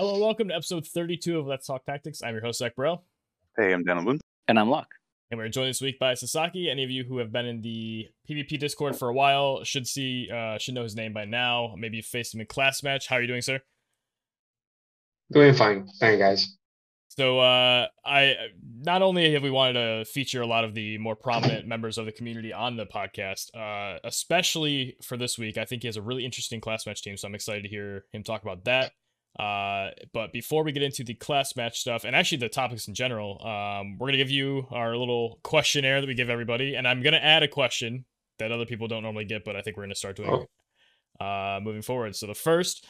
Hello, welcome to episode 32 of Let's Talk Tactics. I'm your host, Zach Burrell. Hey, I'm Dan Loon. And I'm Locke. And we're joined this week by Sasaki. Any of you who have been in the PvP Discord for a while should see, uh, should know his name by now. Maybe you faced him in class match. How are you doing, sir? Doing fine. Thank guys. So, uh, I not only have we wanted to feature a lot of the more prominent members of the community on the podcast, uh, especially for this week, I think he has a really interesting class match team. So I'm excited to hear him talk about that. Uh, but before we get into the class match stuff and actually the topics in general, um, we're gonna give you our little questionnaire that we give everybody, and I'm gonna add a question that other people don't normally get, but I think we're gonna start doing oh. uh, moving forward. So the first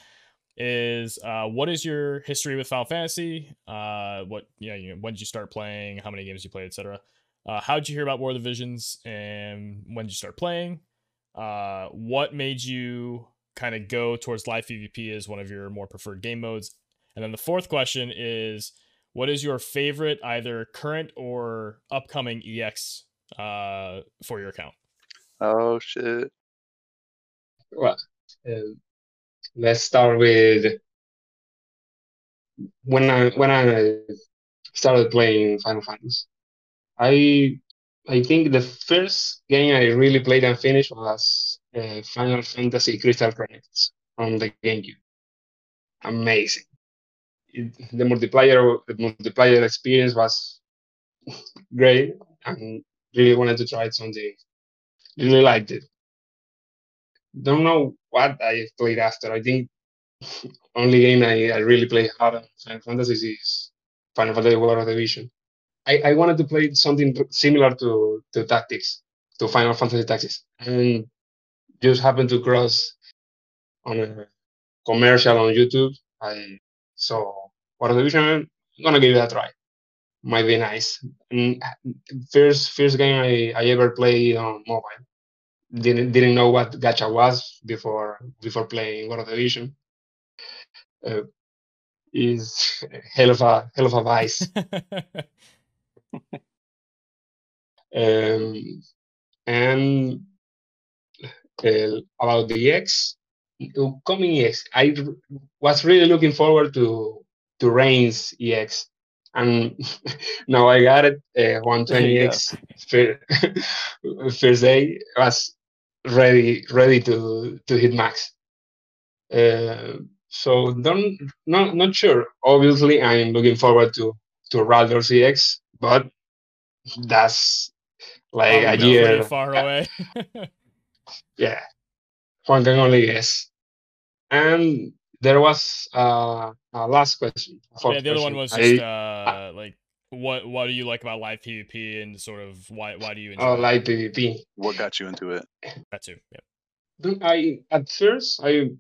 is uh, what is your history with Final Fantasy? Uh, what you know, you know, when did you start playing? How many games you played, etc. Uh, how did you hear about War of the Visions, and when did you start playing? Uh, what made you kind of go towards live PvP as one of your more preferred game modes? And then the fourth question is, what is your favorite either current or upcoming EX uh, for your account? Oh shit! Well, uh, let's start with when I when I started playing Final Fantasy. I I think the first game I really played and finished was uh, Final Fantasy Crystal Chronicles on the GameCube. Amazing. It, the multiplayer the multiplayer experience was great and really wanted to try it something. Really liked it. Don't know what I played after. I think only game I, I really played hard on Final Fantasy is Final Fantasy War of the Vision. I, I wanted to play something similar to, to Tactics, to Final Fantasy Tactics, and just happened to cross on a commercial on YouTube. I saw War of the Vision. I'm gonna give it a try. Might be nice. And first first game I, I ever played on mobile didn't didn't know what gacha was before before playing War of the Vision. Uh, is hell of a hell of a vice. um, and uh, about the EX, coming EX, I was really looking forward to to Rain's EX, and now I got it. Uh, 120X first, first day was ready ready to to hit max. Uh, so don't not not sure. Obviously, I'm looking forward to to Rhaldor EX, but that's like a year far away. yeah, one can only guess. And there was uh, a last question. Yeah, the other one was just I, uh, like what what do you like about live PvP and sort of why why do you enjoy oh it? live PvP? What got you into it? That too. Yeah. I at first I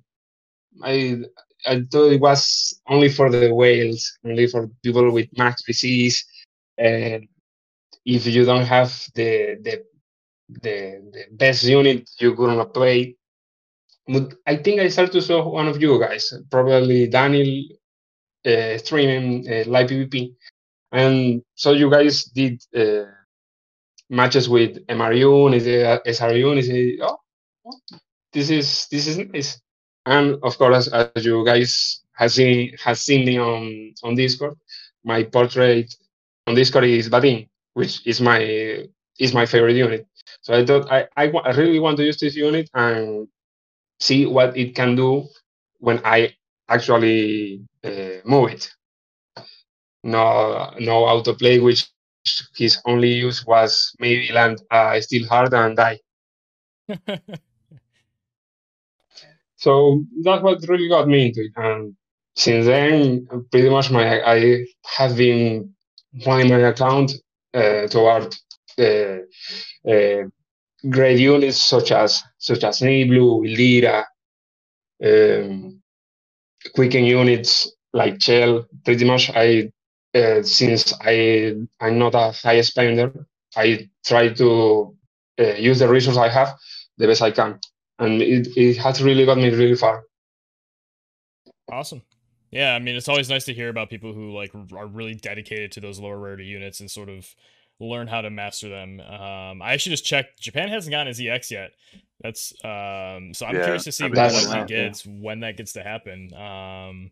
I I thought it was only for the whales, only for people with max disease. And if you don't have the the the, the best unit, you're gonna play. But I think I started to saw one of you guys, probably Daniel, uh, streaming uh, live PvP and so you guys did uh, matches with MRU, SRU, and say, oh, this is this is nice. And of course, as, as you guys have seen has seen me on on Discord, my portrait on Discord is Vadim, which is my is my favorite unit. So I thought I, I, I really want to use this unit and see what it can do when I actually uh, move it no no autoplay, which his only use was maybe land uh, steel hard and die. so that's what really got me into it, and since then, pretty much my I have been playing my account uh, toward uh, uh, great units such as such as Niblu, Lira, um, Quicken units like Shell. Pretty much, I uh, since I I'm not a high spender, I try to uh, use the resources I have the best I can, and it, it has really got me really far. Awesome. Yeah, I mean it's always nice to hear about people who like are really dedicated to those lower rarity units and sort of learn how to master them. Um, I actually just checked. Japan hasn't gotten his EX yet. That's um, so I'm yeah, curious to see when that gets yeah. when that gets to happen. Um,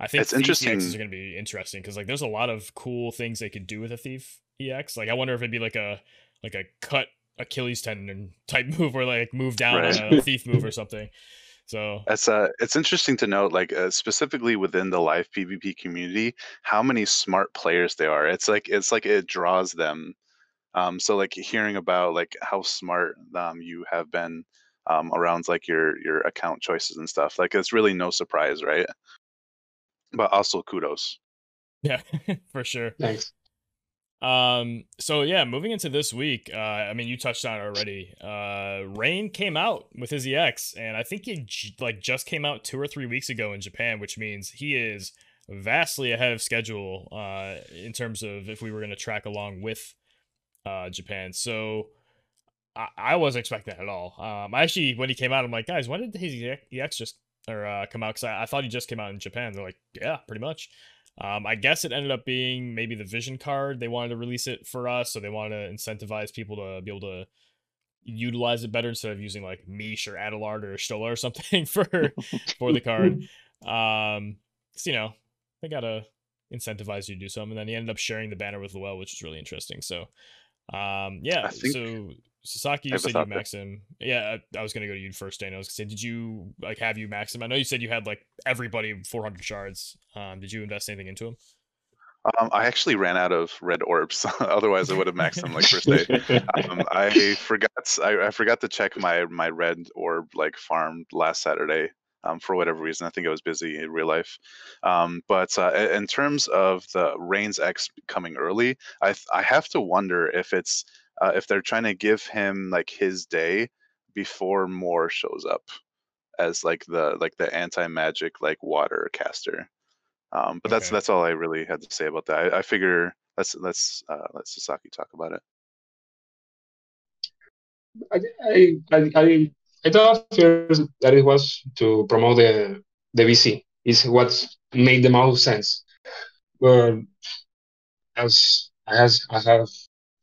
I think It's interesting- EXs are going to be interesting because like there's a lot of cool things they could do with a Thief EX. Like I wonder if it'd be like a like a cut Achilles tendon type move or like move down Right. on a Thief move or something. So It's uh, it's interesting to note, like uh, specifically within the live PvP community, how many smart players there are. It's like it's like it draws them. Um, so like hearing about like how smart um you have been um around like your your account choices and stuff, like it's really no surprise, right? But also kudos. yeah, for sure. Thanks. Um. So yeah, moving into this week. Uh, I mean, you touched on it already. Uh, Rain came out with his EX, and I think he j- like just came out two or three weeks ago in Japan, which means he is vastly ahead of schedule. Uh, in terms of if we were going to track along with, uh, Japan. So. I, I wasn't expecting that at all. Um, I actually, when he came out, I'm like, guys, when did his EX just or uh, come out? Because I, I thought he just came out in Japan. They're like, yeah, pretty much. Um, I guess it ended up being maybe the vision card. They wanted to release it for us, so they wanted to incentivize people to be able to utilize it better instead of using like Mish or Adelard or Stola or something for for the card. Um, 'cause, you know, they gotta incentivize you to do something. And then he ended up sharing the banner with Luel, which was really interesting. So, um, yeah. Think- so Sasaki, you said you thought max him. Yeah, I, I was gonna go to you first, Dana. I was gonna say, did you like have you max him? I know you said you had like everybody 400 shards. Um, did you invest anything into him? Um, I actually ran out of red orbs. Otherwise, I would have maxed them like first day. um, I forgot I, I forgot to check my my red orb like farm last Saturday um, for whatever reason. I think I was busy in real life. Um, but uh, in terms of the Rain's X coming early, I th- I have to wonder if it's uh, if they're trying to give him like his day before more shows up as like the like the anti magic like water caster. Um, but that's Okay. that's all I really had to say about that. I, I figure let's let's uh, let Sasaki talk about it. I, I, I, I, I thought first that it was to promote the the VC. Is what made the most sense. But as as I have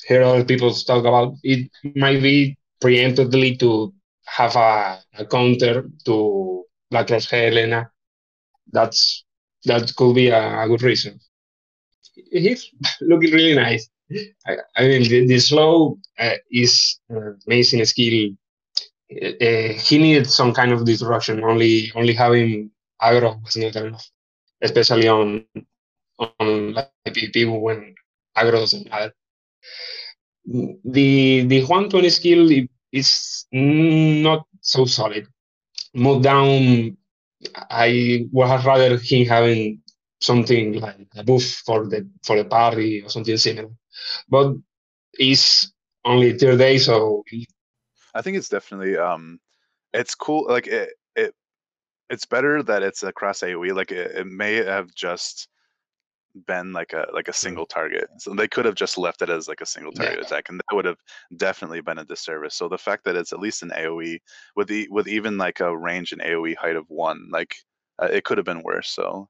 heard other people talk about, it might be preemptively to have a, a counter to Rose Helena. That's that could be a, a good reason. He's looking really nice. I, I mean, the, the slow uh, is uh, amazing skill. Uh, he needed some kind of disruption. Only only having aggro was not enough, especially on on like PvP when aggro doesn't matter. The the 120 skill is not so solid. Move down, I would have rather him having something like a buff for the for the party or something similar. But it's only third day, so I think it's definitely um, it's cool. Like it, it, it's better that it's across AOE. Like it, it may have just been like a like a single target. So they could have just left it as like a single Yeah. target attack, and that would have definitely been a disservice. So the fact that it's at least an AOE with the with even like a range and AOE height of one, like uh, it could have been worse. So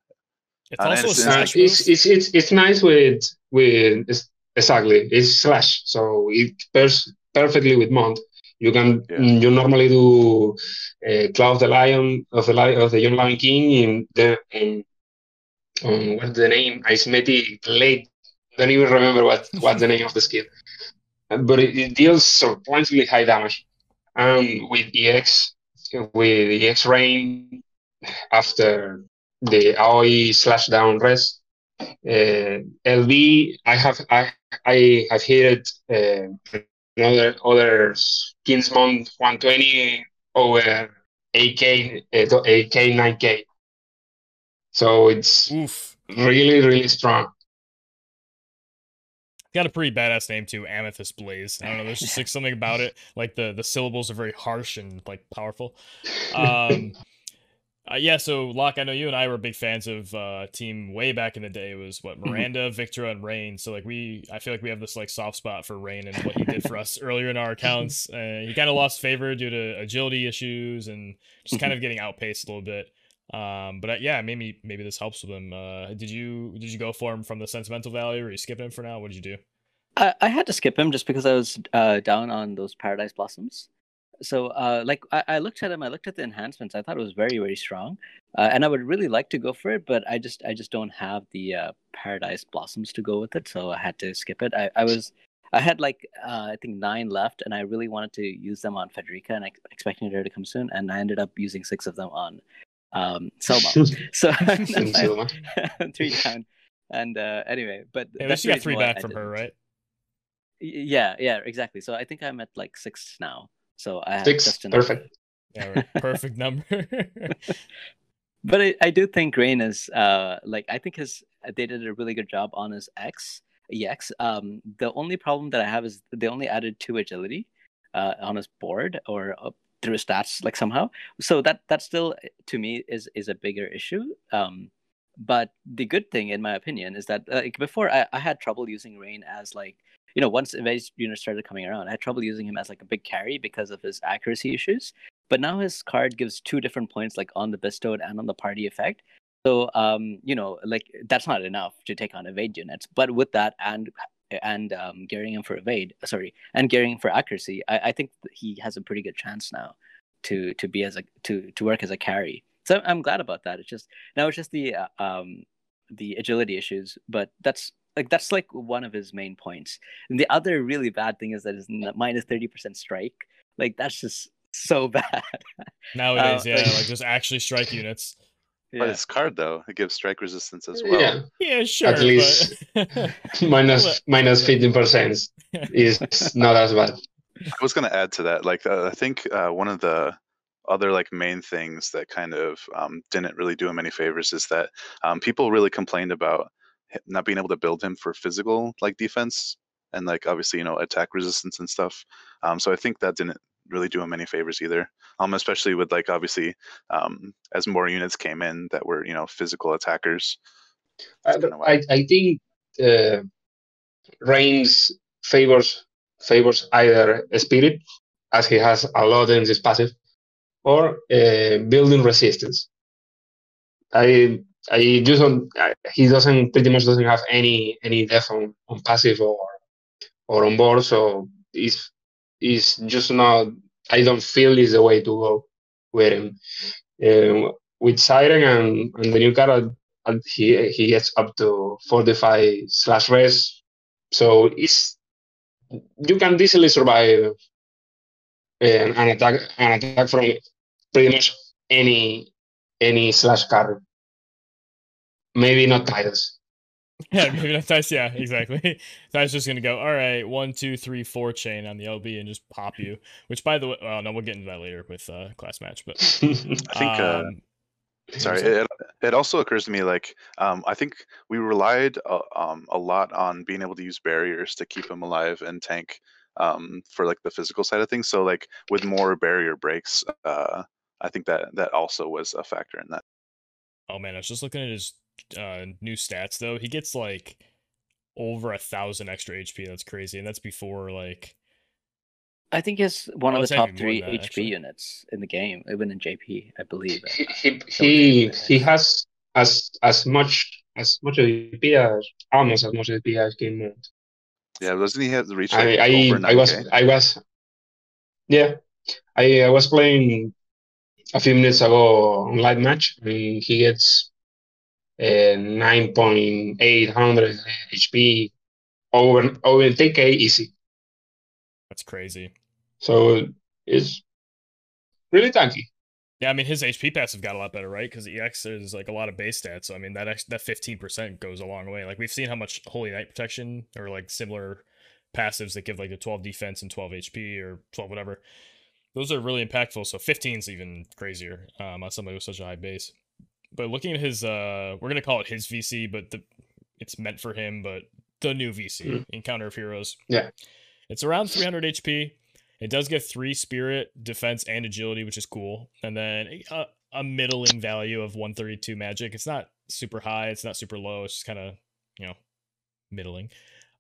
It's Uh, also it's- slash it's, it's it's it's nice with with it's- exactly it's slash so it pairs perfectly with mount you can Yeah. mm, you normally do uh, claw of the lion of the lion of the young lion king in the in, um, what's the name Amethyst Blaze don't even remember what what's the name of the skill but it, it deals surprisingly high damage and with ex with ex rain after the AOE slash down rest. Uh, I have I I have hit uh, another other Kingsmont 120 over AK uh, AK 9K. So it's Oof. really really strong. got a pretty badass name too, Amethyst Blaze. I don't know, there's just like something about it. Like the the syllables are very harsh and like powerful. Um uh, yeah, so Locke, I know you and I were big fans of uh team way back in the day. It was what Miranda, Victor, and Rain. So like we I feel like we have this like soft spot for Rain and what he did for us earlier in our accounts. Uh, he kind of lost favor due to agility issues and just kind of getting outpaced a little bit. Um, but uh, yeah, maybe maybe this helps with him. Uh, did you did you go for him from the sentimental value, or you skip him for now? What did you do? I, I had to skip him just because I was uh, down on those Paradise Blossoms. so uh, like I, I, looked at him i looked at the enhancements i thought it was very very strong uh, and i would really like to go for it but i just i just don't have the uh, paradise blossoms to go with it so i had to skip it i, I was i had like uh, i think nine left and i really wanted to use them on federica and I, expecting her to come soon and i ended up using six of them on um Sylma so three down and uh anyway but at least you got three back from her right yeah yeah exactly so i think i'm at like six now so I have six. Perfect. Yeah, perfect number. but I, I do think Rain is uh like I think his they did a really good job on his X EX. Um, the only problem that I have is they only added two agility uh, on his board or uh, through stats like somehow. So that that still to me is is a bigger issue. Um, but the good thing, in my opinion, is that like before I, I had trouble using Rain as like you know, once evade units started coming around, I had trouble using him as like a big carry because of his accuracy issues. But now his card gives two different points, like on the bestowed and on the party effect. So, um, you know, like that's not enough to take on evade units. But with that and and um, gearing him for evade, sorry, and gearing him for accuracy, I, I think he has a pretty good chance now to to be as a to to work as a carry. So I'm glad about that. It's just now it's just the uh, um the agility issues, but that's like that's like one of his main points. And the other really bad thing is that his minus thirty percent strike. Like that's just so bad. Nowadays, uh, yeah, like, like just actually strike units. Yeah. But it's card though, it gives strike resistance as well. Yeah, yeah, sure. At least minus minus fifteen percent is not as bad. I was going to add to that. Like, uh, I think uh, one of the other like main things that kind of um, didn't really do him any favors is that um, people really complained about not being able to build him for physical like defense and like obviously you know attack resistance and stuff. Um, so I think that didn't really do him any favors either. Um, especially with like obviously um, as more units came in that were you know physical attackers. I, don't know. I, I think uh, Reigns favors favors either Spirit as he has a lot in his passive, or uh, building resistance. I I just don't. He doesn't pretty much doesn't have any any depth on, on passive or or on board, so it's it's just not. I don't feel is the way to go with him. Um, with Siren and, and the new card, he he gets up to 45 slash res, so it's you can easily survive an, an attack an attack from pretty much any any slash car. maybe not Titus. Yeah, maybe not Titus. Yeah, exactly. Titus just gonna go. All right, one, two, three, four chain on the LB and just pop you. Which, by the way, well, no, we'll get into that later with uh, class match. But I think. Uh, um, uh, sorry, it, it also occurs to me like um, I think we relied uh, um, a lot on being able to use barriers to keep him alive and tank um, for like the physical side of things. So like with more barrier breaks, uh, I think that that also was a factor in that. Oh man, I was just looking at his uh, new stats though, he gets like over a thousand extra HP. That's crazy, and that's before like. I think he's one of the top three that, HP actually. units in the game, even in JP, I believe. He he he, he has as as much as much HP as almost as much HP as game mode. Yeah, doesn't he have the reach? Like I I, I was I was yeah, I, I was playing a few minutes ago on live match, and he gets 9.800 HP over over 10k easy. That's crazy. So it's really tanky. Yeah, I mean his HP passive got a lot better, right? Because EX is like a lot of base stats. So I mean that that fifteen percent goes a long way. Like we've seen how much Holy Knight protection or like similar passives that give like a twelve defense and twelve HP or twelve whatever. Those are really impactful. So 15 is even crazier um, on somebody with such a high base but looking at his uh we're gonna call it his VC, but the it's meant for him, but the new VC, mm. Encounter of Heroes. Yeah. It's around 300 HP. It does get three spirit, defense, and agility, which is cool. And then a, a middling value of 132 magic. It's not super high, it's not super low. It's just kind of, you know, middling.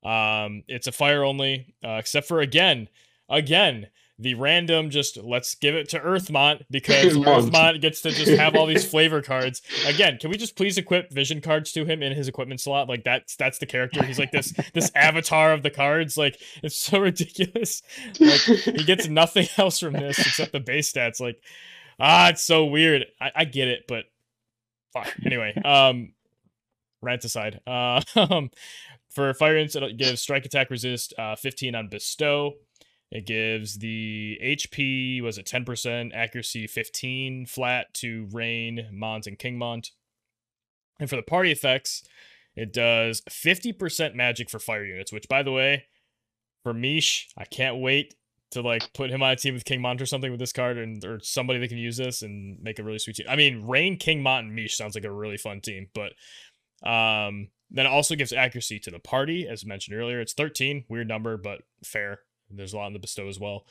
Um, it's a fire only, uh, except for again, again, the random just let's give it to Earthmont because Mont. Earthmont gets to just have all these flavor cards. Again, can we just please equip vision cards to him in his equipment slot? Like that's that's the character. He's like this this avatar of the cards. Like it's so ridiculous. Like he gets nothing else from this except the base stats. Like ah, it's so weird. I, I get it, but fuck. Anyway, um, rant aside. Uh, for fire units, it gives strike attack resist uh 15 on bestow. It gives the HP was it 10%, accuracy 15 flat to Rain, Mont, and Kingmont. And for the party effects, it does 50% magic for fire units, which by the way, for Mish, I can't wait to like put him on a team with Kingmont or something with this card and or somebody that can use this and make a really sweet team. I mean, Rain, Kingmont, and Mish sounds like a really fun team, but um then it also gives accuracy to the party, as mentioned earlier. It's 13, weird number, but fair. There's a lot in the bestow as well.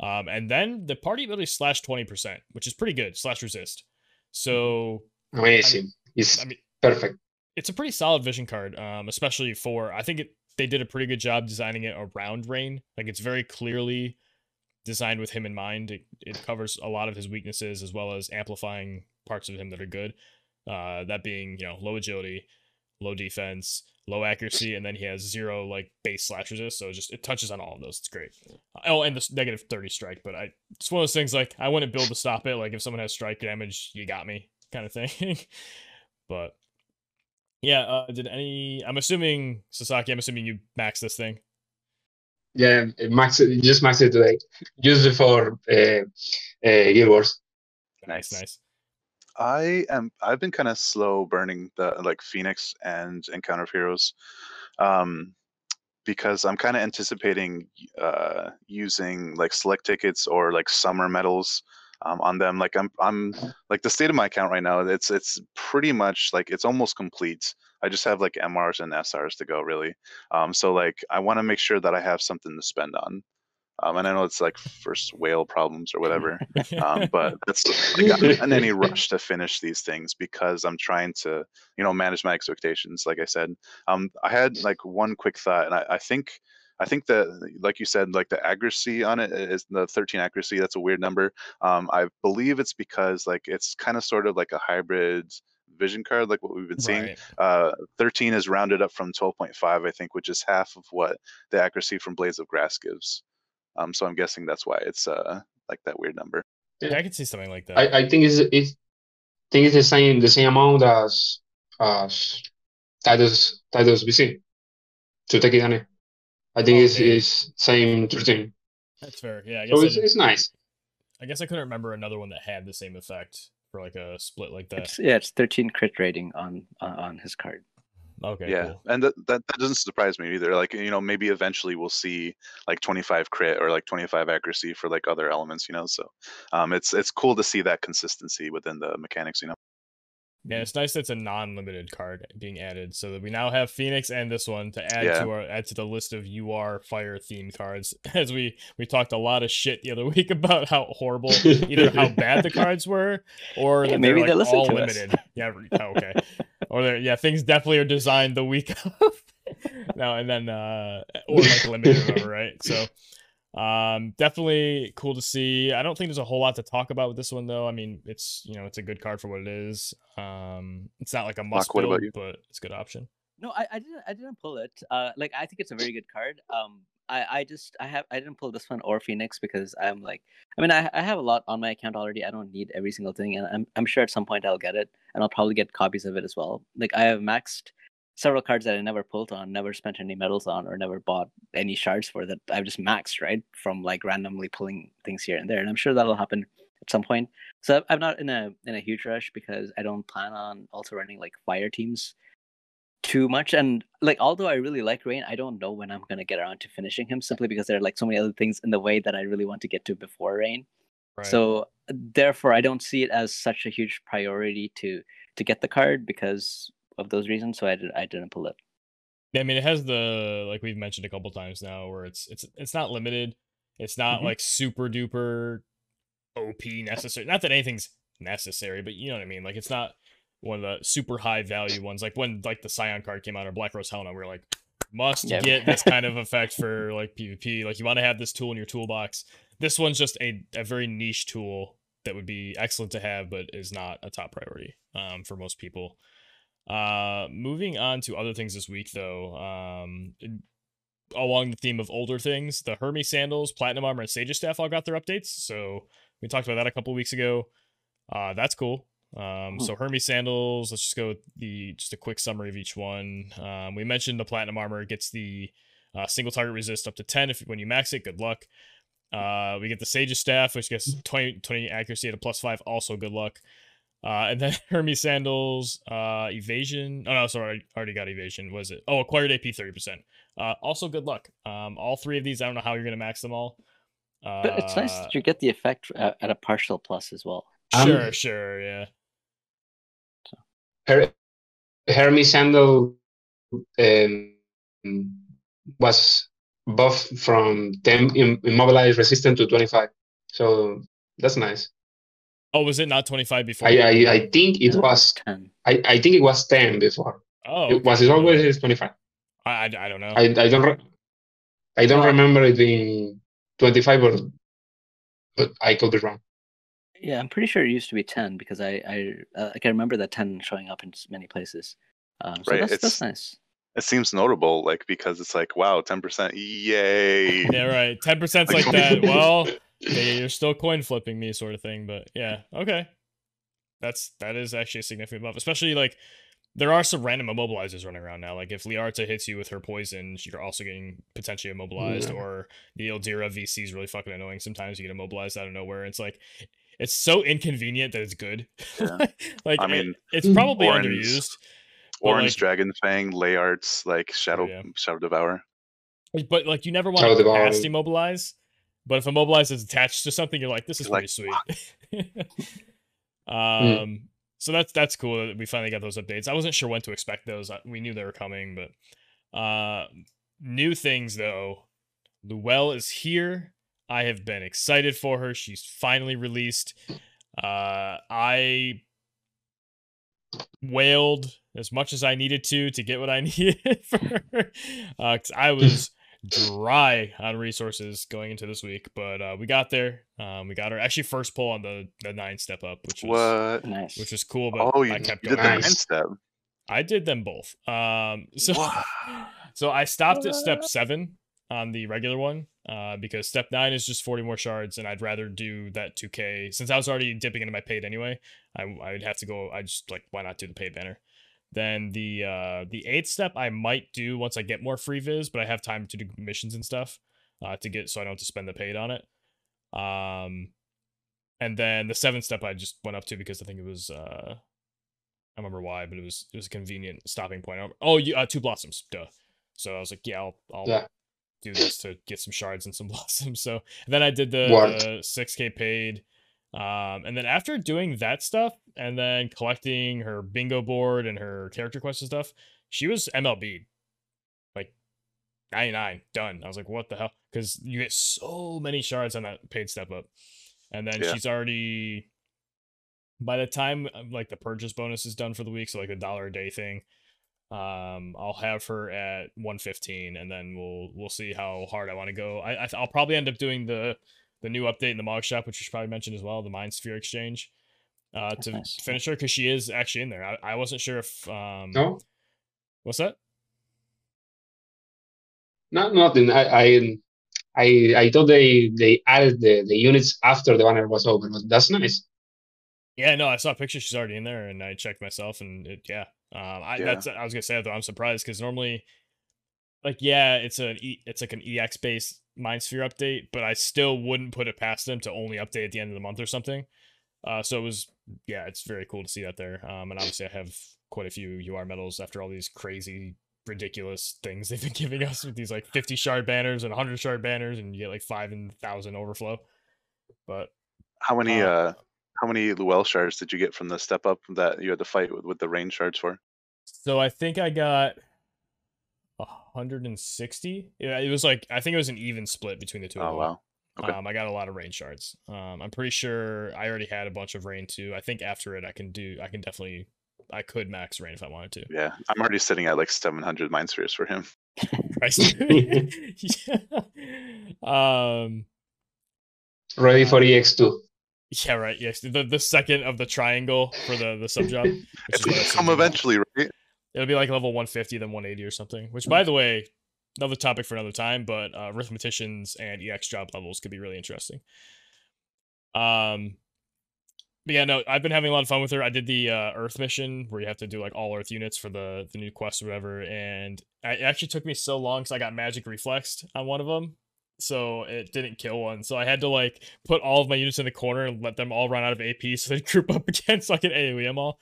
Um, and then the party ability slash 20%, which is pretty good, slash resist. So Amazing. It's I mean perfect. it's a pretty solid vision card, um, especially for I think it they did a pretty good job designing it around Rain. Like it's very clearly designed with him in mind. It, it covers a lot of his weaknesses as well as amplifying parts of him that are good. Uh, that being you know low agility, low defense, low accuracy, and then he has zero like base slash resist. So it just it touches on all of those. It's great. Oh, and this negative thirty strike. But I it's one of those things like I wouldn't build to stop it. Like if someone has strike damage, you got me kind of thing. but yeah, uh, did any? I'm assuming Sasaki. I'm assuming you max this thing. Yeah, max it, just max it today. Use it for uh, uh, Guild Wars. Nice, nice. I am. I've been kind of slow burning the like Phoenix and Encounter of Heroes, um, because I'm kind of anticipating uh, using like select tickets or like summer medals um, on them. Like I'm, I'm like the state of my account right now. It's it's pretty much like it's almost complete. I just have like MRs and SRs to go really. Um, so like I want to make sure that I have something to spend on. Um, and I know it's like first whale problems or whatever, um, but that's like I'm not in any rush to finish these things because I'm trying to, you know, manage my expectations. Like I said, um, I had like one quick thought, and I, I think, I think that, like you said, like the accuracy on it is the 13 accuracy. That's a weird number. Um, I believe it's because like it's kind of sort of like a hybrid vision card, like what we've been seeing. Right. Uh, 13 is rounded up from 12.5, I think, which is half of what the accuracy from Blades of Grass gives. Um, so I'm guessing that's why it's uh like that weird number. Yeah, I could see something like that. I, I think it's it's think it's the same the same amount as as Titus Titus VC to take it on it. I think it's, Okay. it's same 13. That's fair. Yeah, I guess So it's, it's nice. I guess I couldn't remember another one that had the same effect for like a split like that. It's, yeah, it's 13 crit rating on on, on his card. Okay, yeah, cool. and that, that that doesn't surprise me either. Like you know, maybe eventually we'll see like 25 crit or like 25 accuracy for like other elements. You know, so um, it's it's cool to see that consistency within the mechanics. You know. Yeah, it's nice that it's a non-limited card being added, so that we now have Phoenix and this one to add Yeah. to our add to the list of UR fire themed cards. As we we talked a lot of shit the other week about how horrible either how bad the cards were or that maybe they're like listen all to us. limited. Yeah, oh, okay. or they're yeah, things definitely are designed the week of. no, and then uh or like limited or whatever, right? So um definitely cool to see. I don't think there's a whole lot to talk about with this one though. I mean, it's you know, it's a good card for what it is. Um it's not like a must what build, but it's a good option. No, I, I didn't I didn't pull it. Uh, like I think it's a very good card. Um, I, I just I have I didn't pull this one or Phoenix because I'm like I mean I I have a lot on my account already. I don't need every single thing, and I'm I'm sure at some point I'll get it, and I'll probably get copies of it as well. Like I have maxed several cards that I never pulled on, never spent any medals on, or never bought any shards for that I've just maxed right from like randomly pulling things here and there, and I'm sure that'll happen at some point. So I'm not in a in a huge rush because I don't plan on also running like fire teams too much and like although i really like rain i don't know when i'm going to get around to finishing him simply because there are like so many other things in the way that i really want to get to before rain Right. so therefore i don't see it as such a huge priority to to get the card because of those reasons so i, did, I didn't pull it Yeah, I mean, it has the like we've mentioned a couple times now, where it's it's it's not limited. It's not Mhm. like super duper OP necessary. Not that anything's necessary, but you know what I mean. Like it's not one of the super high value ones. Like when like the Scion card came out or Black Rose Helena, we were like, must Yeah. get this kind of effect for like PvP. Like you want to have this tool in your toolbox. this one's just a, a very niche tool that would be excellent to have, but is not a top priority um, for most people. Uh, moving on to other things this week, though, um, along the theme of older things, the Hermes sandals, Platinum Armor, and Sage's Staff all got their updates. So we talked about that a couple weeks ago. Uh, that's cool. Um, so Hermes sandals. Let's just go with the just a quick summary of each one. Um, we mentioned the Platinum Armor gets the uh, single target resist up to ten if when you max it. Good luck. Uh, we get the Sage's Staff, which gets 20, 20 accuracy at a plus five. Also, good luck. Uh, and then Hermes Sandals, uh, Evasion. Oh, no, sorry. I already got Evasion. Was it? Oh, acquired AP 30%. Uh, also, good luck. Um, all three of these, I don't know how you're going to max them all. Uh, But it's nice that you get the effect at, at a partial plus as well. Um, Sure, sure, yeah. Her- Hermes Sandal um, was buff from 10 immobilized resistant to 25. So that's nice. Oh, was it not 25 before? I, I, I think it Yeah, was 10. I, I think it was 10 before. oh, It was it always 25? I, I, I don't know. I, I don't re- I don't Well- remember it being 25 or but I could be wrong. Yeah, I'm pretty sure it used to be 10 because I I uh, like I remember that 10 showing up in many places. Um, so Right, that's, that's it's- nice. It seems notable, like because it's like, wow, ten percent, yay! yeah, right. 10%'s like that. Well, yeah, you're still coin flipping me, sort of thing. But yeah, okay. That's that is actually a significant buff, especially like there are some random immobilizers running around now. Like if Liarta hits you with her poison, you're also getting potentially immobilized, Yeah. or the Ildira VC is really fucking annoying. Sometimes you get immobilized out of nowhere. It's like it's so inconvenient that it's good. Yeah. like I it- mean, it's probably Orange- underused. Orange like- Dragon Fang, Layarts, like Shadow yeah. Shadow Devour. But like you never want Shadow to Devour. cast immobilize. But if immobilize is attached to something, you're like, this is You're pretty sweet. um so that's that's cool that we finally got those updates. I wasn't sure when to expect those. We knew they were coming, but uh new things though. Luell is here. I have been excited for her. She's finally released. Uh I wailed as much as I needed to to get what I needed for her. Uh, 'cause I was dry on resources going into this week, but uh, we got there. Um, we got our actually first pull on the the nine step up, which was What? Nice. which was cool. But Oh, you, I kept you did the nine step. I did them both. Um, so What? so I stopped at step seven on the regular one uh, because step nine is just 40 more shards, and I'd rather do that 2K since I was already dipping into my paid anyway. I I'd have to go. I just like why not do the paid banner? Then the uh, the eighth step I might do once I get more free viz, but I have time to do missions and stuff uh, to get so I don't have to spend the paid on it. Um, and then the seventh step I just went up to because I think it was uh, I don't remember why, but it was it was a convenient stopping point. I Oh, you uh, two blossoms, duh. So I was like, yeah, I'll I'll Yeah. do this to get some shards and some blossoms. So then I did the six k paid, um, and then after doing that stuff and then collecting her bingo board and her character quest and stuff, she was MLB, like ninety nine done. I was like, what the hell? Because you get so many shards on that paid step up, and then Yeah. she's already by the time uh, like the purchase bonus is done for the week, so like the dollar a day thing, um, I'll have her at 115, and then we'll we'll see how hard I want to go. I I'll probably end up doing the the new update in the Mog Shop, which you should probably mentioned as well, the Mind Sphere exchange, uh, to nice. finish her because she is actually in there. I, I wasn't sure if um, No, what's that? no, nothing. I, I, I, I thought they they added the, the units after the banner was over, but that's nice. Yeah, no, I saw a picture. She's already in there, and I checked myself, and it, yeah, um, I Yeah. that's I was gonna say though. I'm surprised because normally, like, yeah, it's an e, it's like an EX based Mind Sphere update, but I still wouldn't put it past them to only update at the end of the month or something. Uh, so it was, yeah, it's very cool to see that there. Um, and obviously I have quite a few UR medals after all these crazy, ridiculous things they've been giving us with these like 50 shard banners and 100 shard banners, and you get like five and thousand overflow. But How many Uh, uh how many Luell shards did you get from the step up that you had to fight with, with the rain shards for? So I think I got 160. Yeah, it was like I think it was an even split between the two of Oh them. wow. Okay. Um, I got a lot of rain shards. Um, I'm pretty sure I already had a bunch of rain too. I think after it, I can do. I can definitely. I could max rain if I wanted to. Yeah. I'm already sitting at like 700 mind spheres for him. Christ. yeah. Um. ready for EX2. Yeah, right. Yes, the the second of the triangle for the the sub job. It's gonna come eventually, right? It'll be like level 150, then 180 or something. Which, by the way, another topic for another time. But uh, arithmeticians and EX job levels could be really interesting. Um, but yeah, no, I've been having a lot of fun with her. I did the uh, Earth mission where you have to do like all Earth units for the the new quest or whatever, and it actually took me so long because I got magic reflexed on one of them, so it didn't kill one. So I had to like put all of my units in the corner and let them all run out of AP so they group up again so I could AoE them all.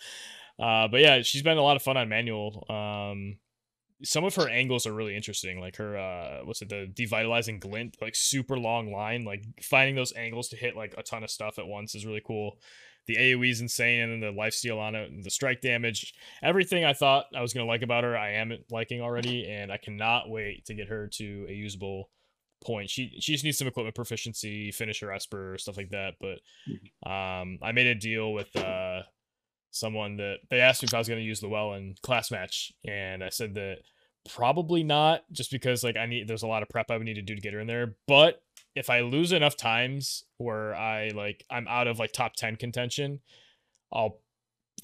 Uh, but yeah, she's been a lot of fun on manual. Um, some of her angles are really interesting. Like her, uh, what's it, the devitalizing glint, like super long line. Like finding those angles to hit like a ton of stuff at once is really cool. The AoE is insane, and then the lifesteal on it, and the strike damage, everything I thought I was gonna like about her, I am liking already, and I cannot wait to get her to a usable point. She she just needs some equipment proficiency, finish her Esper, stuff like that. But um, I made a deal with uh someone that they asked me if I was going to use Llewellyn class match, and I said that probably not, just because like I need there's a lot of prep I would need to do to get her in there. But if I lose enough times where I like I'm out of like top ten contention, I'll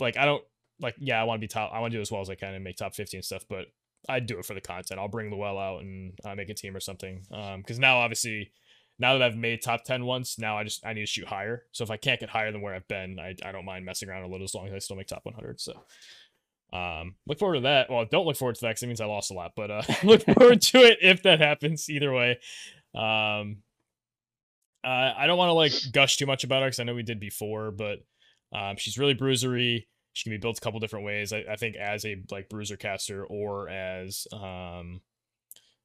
like I don't like yeah I want to be top I want to do as well as I can and make top fifty and stuff, but I'd do it for the content. I'll bring Llewell out and uh, make a team or something. Um, because now obviously now that I've made top 10 once, now I just I need to shoot higher. So if I can't get higher than where I've been, I, I don't mind messing around a little as long as I still make top 100. So um look forward to that. Well, don't look forward to that because it means I lost a lot, but uh look forward to it if that happens either way. Um uh, I don't want to like gush too much about her because I know we did before, but um, she's really bruisery. She can be built a couple different ways. I, I think as a like bruiser caster or as um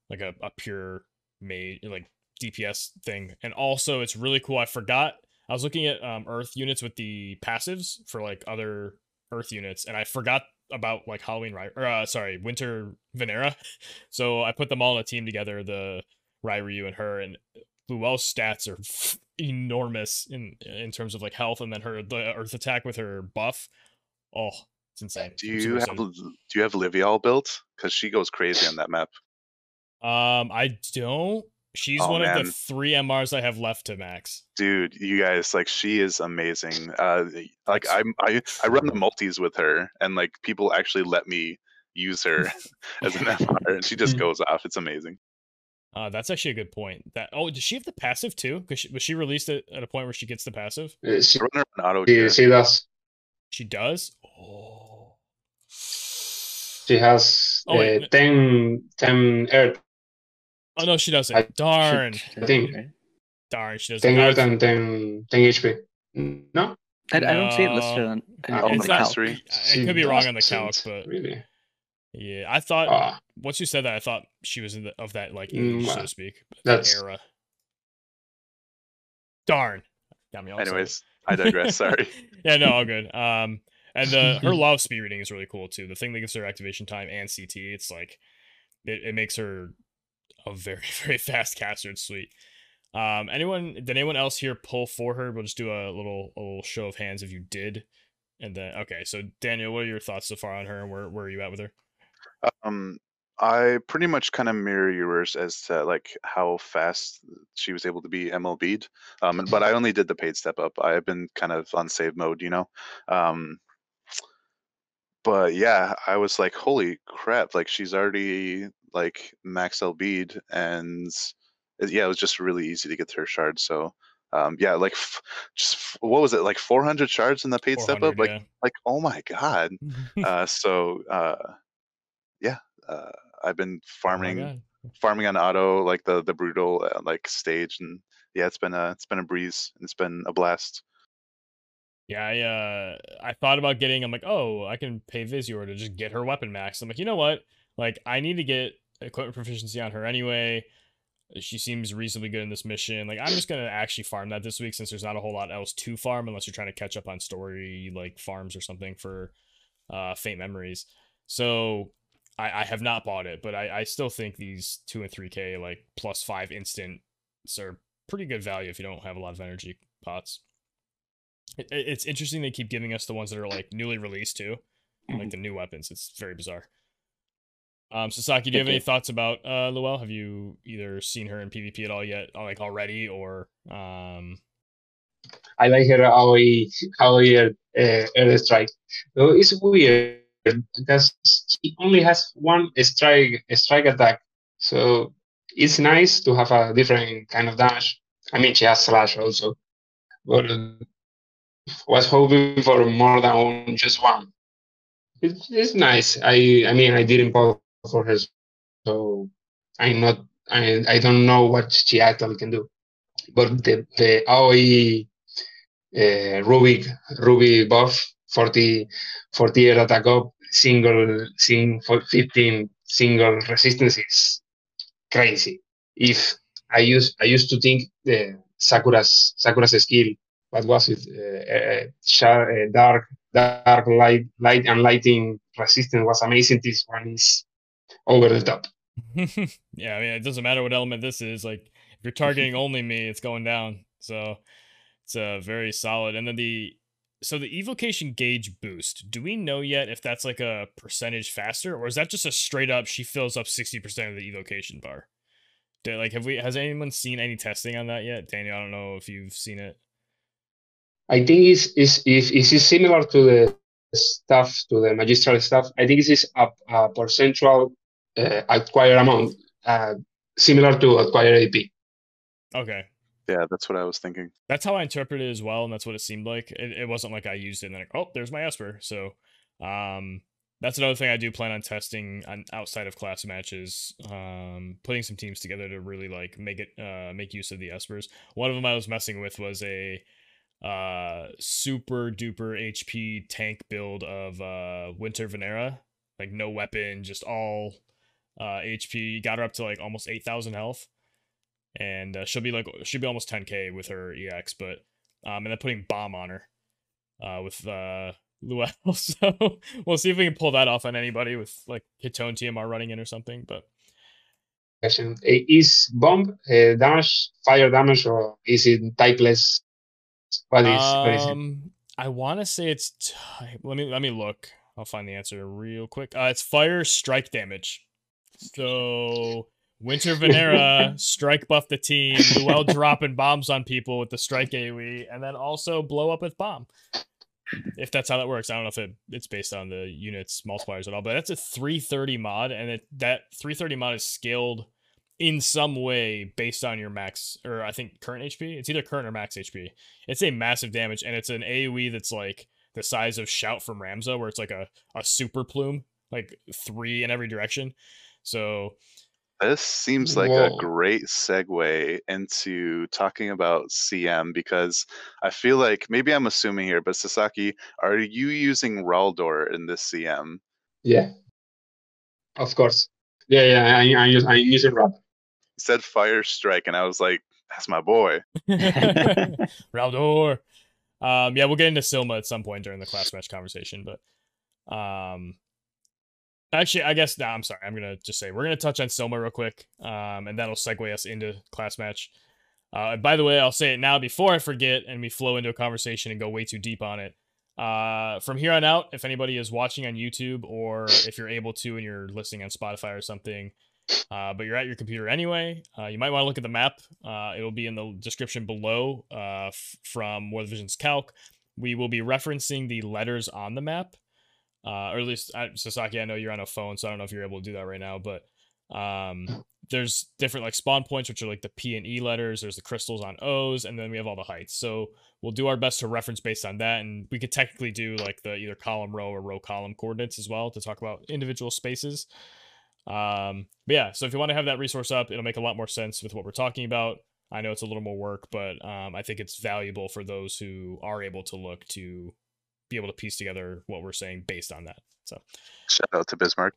like a, a pure mage like DPS thing. And also it's really cool. I forgot I was looking at um earth units with the passives for like other earth units and I forgot about like Halloween right or uh, sorry, Winter Venera. So I put them all in a team together, the Ryu and her and Llewell's stats are enormous in in terms of like health and then her the earth attack with her buff. Oh, it's insane. Do you have do you have Livial built? Because she goes crazy on that map. Um, I don't. She's oh, one man. of the three MRs I have left to max. Dude, you guys like she is amazing. Uh, like I'm I I run the multis with her, and like people actually let me use her as an MR, and she just goes off. It's amazing. Uh, that's actually a good point. That oh, does she have the passive too? Because she, was she released at, at a point where she gets the passive? Uh, she, auto she, she does. She does. Oh. She has oh, uh, 10, 10 earth Oh no, she doesn't. I, Darn. She, I think. Darn, she doesn't. 10 earth and 10, 10 HP. No. I, no. I don't see it listed on, uh, on the calc. It could be wrong on the calc, but really. Yeah, I thought uh, once you said that, I thought she was in the, of that like age, mm, so to speak, that era. Darn, got me all. Anyways, I digress. Sorry. yeah, no, all good. Um, and the her love speed reading is really cool too. The thing that gives her activation time and CT, it's like it, it makes her a very very fast caster. It's sweet. Um, anyone did anyone else here pull for her? We'll just do a little a little show of hands if you did. And then okay, so Daniel, what are your thoughts so far on her and where where are you at with her? Um, I pretty much kind of mirror yours as to like how fast she was able to be MLB'd. Um, but I only did the paid step up. I've been kind of on save mode, you know. Um, but yeah, I was like, holy crap! Like she's already like max LB'd, and it, yeah, it was just really easy to get her shard. So um, yeah, like f- just f- what was it like 400 shards in the paid step up? Like yeah. like oh my god. uh, so uh, yeah, uh, I've been oh farming oh farming on auto like the the brutal uh, like stage, and yeah, it's been a it's been a breeze. It's been a blast. Yeah, I uh I thought about getting. I'm like, oh, I can pay Visiore to just get her weapon max. I'm like, you know what? Like, I need to get equipment proficiency on her anyway. She seems reasonably good in this mission. Like, I'm just gonna actually farm that this week since there's not a whole lot else to farm unless you're trying to catch up on story like farms or something for uh faint memories. So I, I have not bought it, but I, I still think these two and three K like plus five instant are pretty good value if you don't have a lot of energy pots. It, it's interesting they keep giving us the ones that are like newly released too, like the new weapons. It's very bizarre. Um, Sasaki, do you have any thoughts about uh, Luelle? Have you either seen her in PvP at all yet, like already, or um... I like her AOE AOE uh, air strike. Though it's weird because she only has one strike strike attack, so it's nice to have a different kind of dash. I mean, she has slash also, but was hoping for more than just one. It's, it's nice. I I mean, I didn't pull for her, so I'm not. I I don't know what she actually can do, but the the AOE uh, Ruby Ruby buff 40 40 air attack up single sing 15 single resistance is crazy. If I use I used to think the Sakura's Sakura's skill, what was it? Uh, uh, uh, dark dark light light and lighting resistance was amazing. This one is over the top. yeah, I mean it doesn't matter what element this is. Like if you're targeting only me, it's going down. So it's uh, very solid. And then the so the evocation gauge boost. Do we know yet if that's like a percentage faster, or is that just a straight up she fills up sixty percent of the evocation bar? like have we has anyone seen any testing on that yet? Daniel, I don't know if you've seen it. I think it's is it is similar to the stuff to the magistral stuff. I think this is a, a percentual acquire amount uh, similar to acquire AP. Okay. Yeah, that's what I was thinking. That's how I interpreted it as well, and that's what it seemed like. It, it wasn't like I used it and then like, oh, there's my Esper. So um that's another thing I do plan on testing on outside of class matches, um, putting some teams together to really like make it uh, make use of the espers. One of them I was messing with was a uh, super duper HP tank build of uh, Winter Venera, like no weapon, just all uh, HP. Got her up to like almost eight thousand health, and uh, she'll be like she'll be almost ten k with her EX. But um, and then putting bomb on her uh, with uh Luelle. So we'll see if we can pull that off on anybody with like Hitone TMR running in or something. But question is bomb uh, damage fire damage or is it typeless? What is, um, what is it? Um, I want to say it's type. Let me let me look. I'll find the answer real quick. Uh, it's fire strike damage. So Winter Venera strike buff the team. Luelle dropping bombs on people with the strike AoE, and then also blow up with bomb if that's how that works. I don't know if it, it's based on the units multipliers at all, but that's a 330 mod, and it, that 330 mod is scaled in some way based on your max, or I think current HP. It's either current or max HP. It's a massive damage, and it's an AoE that's like the size of Shout from Ramza, where it's like a, a super plume, like three in every direction. So this seems like Whoa. a great segue into talking about CM because I feel like maybe I'm assuming here, but Sasaki, are you using Rhaldor in this CM? Yeah, of course. Yeah, yeah, I, I use, I'm using Rhaldor. He said Fire Strike, and I was like, that's my boy. Rhaldor. Um, yeah, we'll get into Sylma at some point during the class match conversation, but um, Actually, I guess no. I'm sorry. I'm gonna just say we're gonna touch on Sylma real quick, um, and that'll segue us into class match. Uh, by the way, I'll say it now before I forget, and we flow into a conversation and go way too deep on it. Uh, from here on out, if anybody is watching on YouTube or if you're able to and you're listening on Spotify or something, uh, but you're at your computer anyway, uh, you might want to look at the map. Uh, it'll be in the description below uh, f- from the Visions Calc. We will be referencing the letters on the map uh, or at least I, Sasaki, I know you're on a phone, so I don't know if you're able to do that right now, but um, there's different like spawn points, which are like the P and E letters. There's the crystals on O's, and then we have all the heights. So we'll do our best to reference based on that, and we could technically do like the either column row or row column coordinates as well to talk about individual spaces. Um, but yeah, so if you want to have that resource up, it'll make a lot more sense with what we're talking about. I know it's a little more work, but um, I think it's valuable for those who are able to look to be able to piece together what we're saying based on that. So shout out to Bismarck.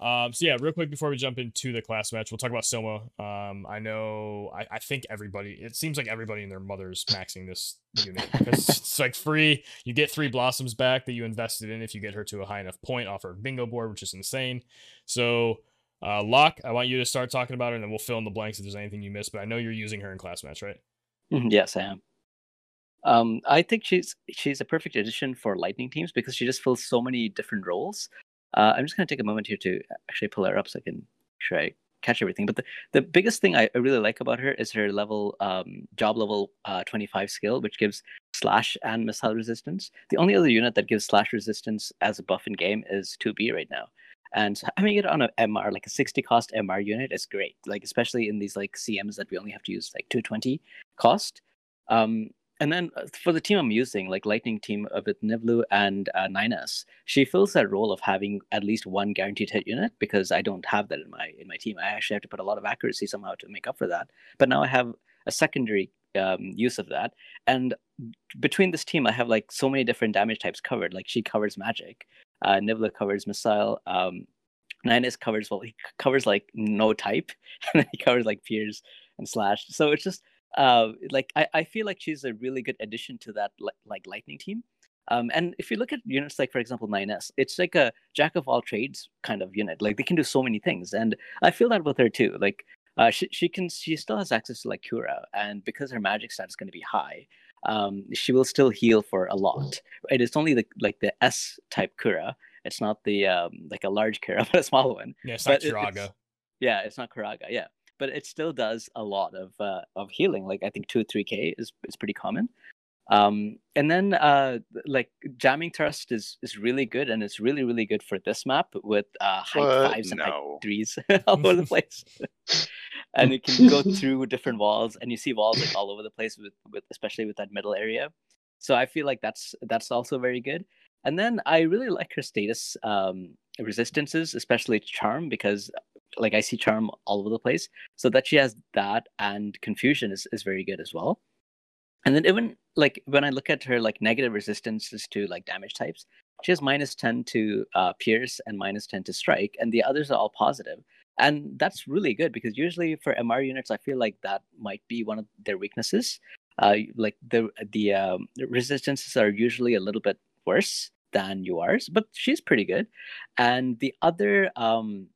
Um, so yeah, real quick before we jump into the class match, we'll talk about Sylma. Um, I know, I, I think everybody, it seems like everybody and their mother's maxing this unit because it's like free. You get three blossoms back that you invested in if you get her to a high enough point off her bingo board, which is insane. So, uh, Locke, I want you to start talking about her and then we'll fill in the blanks if there's anything you missed. But I know you're using her in class match, right? Mm-hmm, yes, I am. Um, I think she's she's a perfect addition for lightning teams because she just fills so many different roles. Uh, I'm just gonna take a moment here to actually pull her up so I can make sure I catch everything. But the, the biggest thing I, I really like about her is her level um, job level uh, 25 skill, which gives slash and missile resistance. The only other unit that gives slash resistance as a buff in game is 2B right now. And having it on a MR, like a 60 cost MR unit, is great. Like especially in these like CMs that we only have to use like 220 cost. Um, and then uh, for the team I'm using, like Lightning team uh, with Nivlu and uh, 9S, she fills that role of having at least one guaranteed hit unit because I don't have that in my in my team. I actually have to put a lot of accuracy somehow to make up for that. But now I have a secondary um, use of that, and between this team, I have like so many different damage types covered. Like she covers magic, uh, Nivlu covers missile. Um, 9S covers well, he covers like no type, and then he covers like Pierce and Slash. So it's just uh, like I, I feel like she's a really good addition to that li- like lightning team. Um, and if you look at units like, for example, 9S, it's like a jack of all trades kind of unit. Like they can do so many things, and I feel that with her too. Like uh, she she can she still has access to like Cura, and because her magic stat is going to be high, um, she will still heal for a lot. Right? It's only the like the S type Cura. It's not the um, like a large Cura, but a small one. Yeah, it's But not it- it's- Yeah, it's not Curaga. Yeah, but it still does a lot of uh, of healing. Like I think two or three k is is pretty common. Um, and then uh, like jamming thrust is is really good, and it's really really good for this map with uh, height What? fives and height No. threes all over the place. and you can go through different walls, and you see walls like all over the place with with especially with that middle area. So I feel like that's that's also very good. And then I really like her status um, resistances, especially charm, because like I see charm all over the place. So that she has that and confusion is, is very good as well. And then even like when I look at her like negative resistances to like damage types, she has minus 10 to uh, pierce and minus 10 to strike, and the others are all positive. And that's really good because usually for MR units, I feel like that might be one of their weaknesses. Uh, like the the um, resistances are usually a little bit worse than yours, but she's pretty good. And the other um,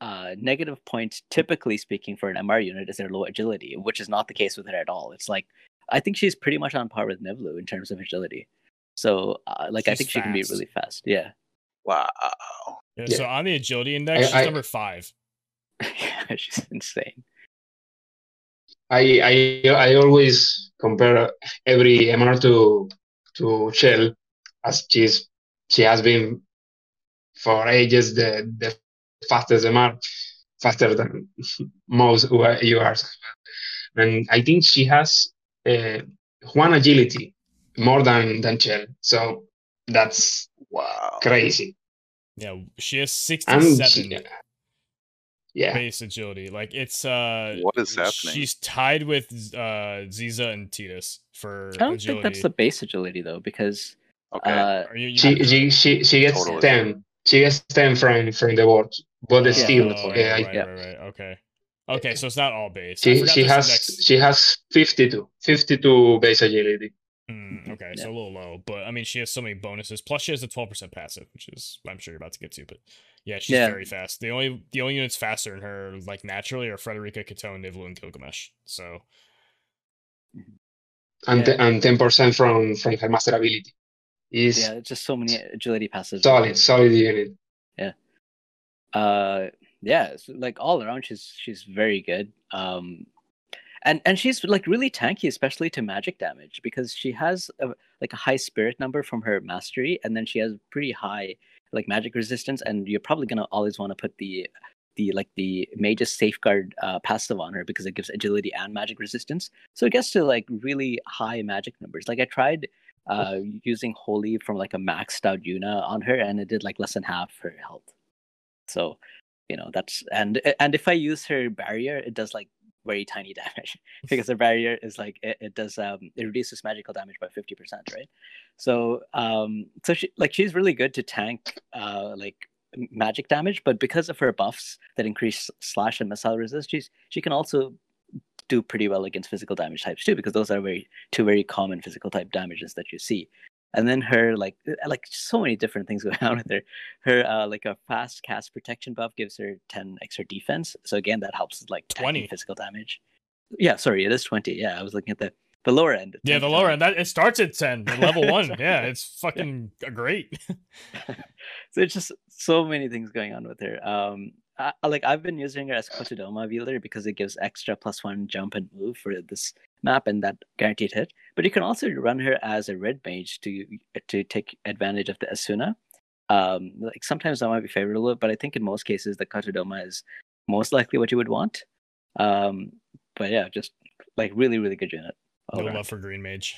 uh, negative point, typically speaking, for an MR unit is their low agility, which is not the case with her at all. It's like I think she's pretty much on par with Nivlu in terms of agility. So, uh, like, I She's think she can be really fast. Yeah, Wow. Yeah, Yeah. So on the agility index, she's I- number five. yeah, she's insane. I I I always compare every MR to to Shell, as she's she has been for ages the the fastest MR, faster than most URs. And I think she has uh, one agility more than than Shell. So that's Wow. crazy. Yeah, she has sixty-seven she, yeah, base agility. Like it's uh, What is happening? she's tied with uh Ziza and Tidus for I don't agility. think that's the base agility though, because Okay. uh, Are you, you she she she, she gets Totally. ten. She gets ten from from the board, but Oh, still, oh, right, I- right, Yeah. right, right. Okay. Okay, so it's not all base. She she has index- she has 52 52 base agility Hmm, okay, Yeah. so a little low, but I mean, she has so many bonuses. Plus, she has a twelve percent passive, which is I'm sure you're about to get to. But yeah, she's Yeah. very fast. The only the only units faster than her, like naturally, are Frederica, Katone, Nivlu, and Gilgamesh. So and Yeah. and 10% from from her master ability is yeah, just so many agility passes. solid solid unit Yeah. uh yeah like all around she's she's very good um and and she's like really tanky especially to magic damage because she has a, like a high spirit number from her mastery and then she has pretty high like magic resistance and you're probably going to always want to put the the like the mage's safeguard uh, passive on her because it gives agility and magic resistance so it gets to like really high magic numbers like i tried uh using holy from like a maxed out Yuna on her and it did like less than half her health so, you know, that's and and if I use her barrier, it does like very tiny damage because the barrier is like it, it does um it reduces magical damage by 50%, right? So um so she like she's really good to tank uh like magic damage, but because of her buffs that increase slash and missile resist, she's she can also do pretty well against physical damage types too, because those are very two very common physical type damages that you see and then her like uh, like so many different things going on with her her uh like a fast cast protection buff gives her 10 extra defense so again that helps with, like 20 20. physical damage yeah sorry it is 20 yeah i was looking at the the lower end yeah, 10 the lower 20. end that it starts at ten, at level one. Yeah, it's fucking great. so it's just so many things going on with her. Um, I, like I've been using her as Kotodama wielder because it gives extra plus one jump and move for this map and that guaranteed hit. But you can also run her as a red mage to to take advantage of the Asuna. Um, like sometimes that might be favorable, but I think in most cases the Kotodama is most likely what you would want. Um, but yeah, just like really, really good unit. No love for green mage.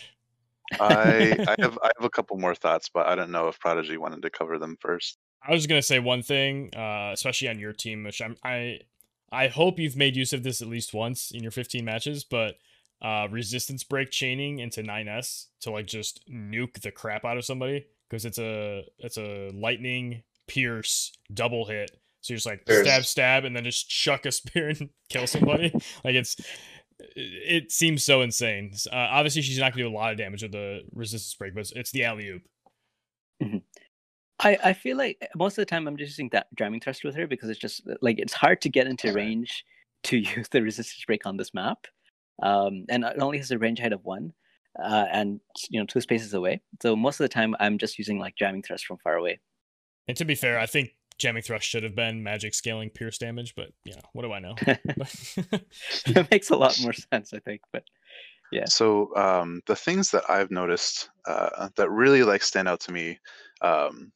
I I have I have a couple more thoughts, but I don't know if Prodigy wanted to cover them first. I was just gonna say one thing, uh, especially on your team, which I'm, I I hope you've made use of this at least once in your 15 matches, but uh, resistance break chaining into 9s to like just nuke the crap out of somebody because it's a it's a lightning pierce double hit. So you're just like There's... stab stab and then just chuck a spear and kill somebody. like it's it seems so insane. Uh, obviously, she's not going to do a lot of damage with the resistance break, but it's the alley oop. I, I feel like most of the time I'm just using that jamming thrust with her because it's just like it's hard to get into range to use the resistance break on this map. Um, and it only has a range height of one, uh, and you know two spaces away. So most of the time I'm just using like jamming thrust from far away. And to be fair, I think jamming thrust should have been magic scaling pierce damage, but you know what do I know? it makes a lot more sense, I think. But yeah. So um, the things that I've noticed uh, that really like stand out to me um,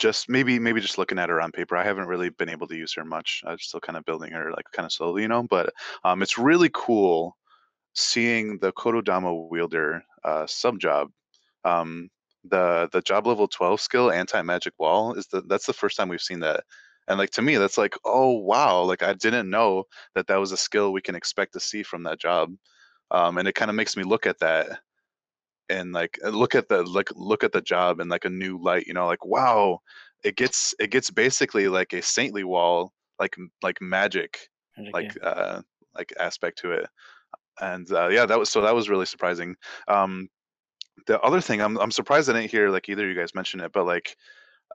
just maybe maybe just looking at her on paper i haven't really been able to use her much i'm still kind of building her like kind of slowly you know but um, it's really cool seeing the Kotodama wielder uh, sub job um, the the job level 12 skill anti magic wall is the that's the first time we've seen that and like to me that's like oh wow like i didn't know that that was a skill we can expect to see from that job um, and it kind of makes me look at that and like uh, look at the like look at the job in like a new light you know like wow it gets it gets basically like a saintly wall like like magic, magic like yeah. uh like aspect to it and uh, yeah that was so that was really surprising um the other thing i'm i'm surprised i didn't hear like either of you guys mention it but like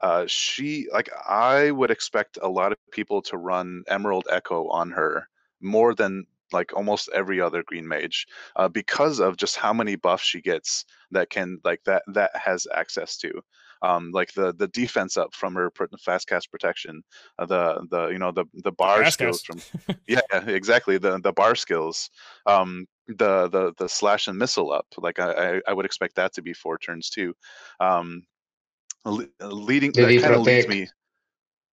uh she like i would expect a lot of people to run emerald echo on her more than like almost every other green mage uh, because of just how many buffs she gets that can like that that has access to um, like the the defense up from her fast cast protection uh, the the you know the the bar fast skills cast. from yeah exactly the the bar skills um, the the the slash and missile up like I I would expect that to be four turns too um, leading that kind of leads me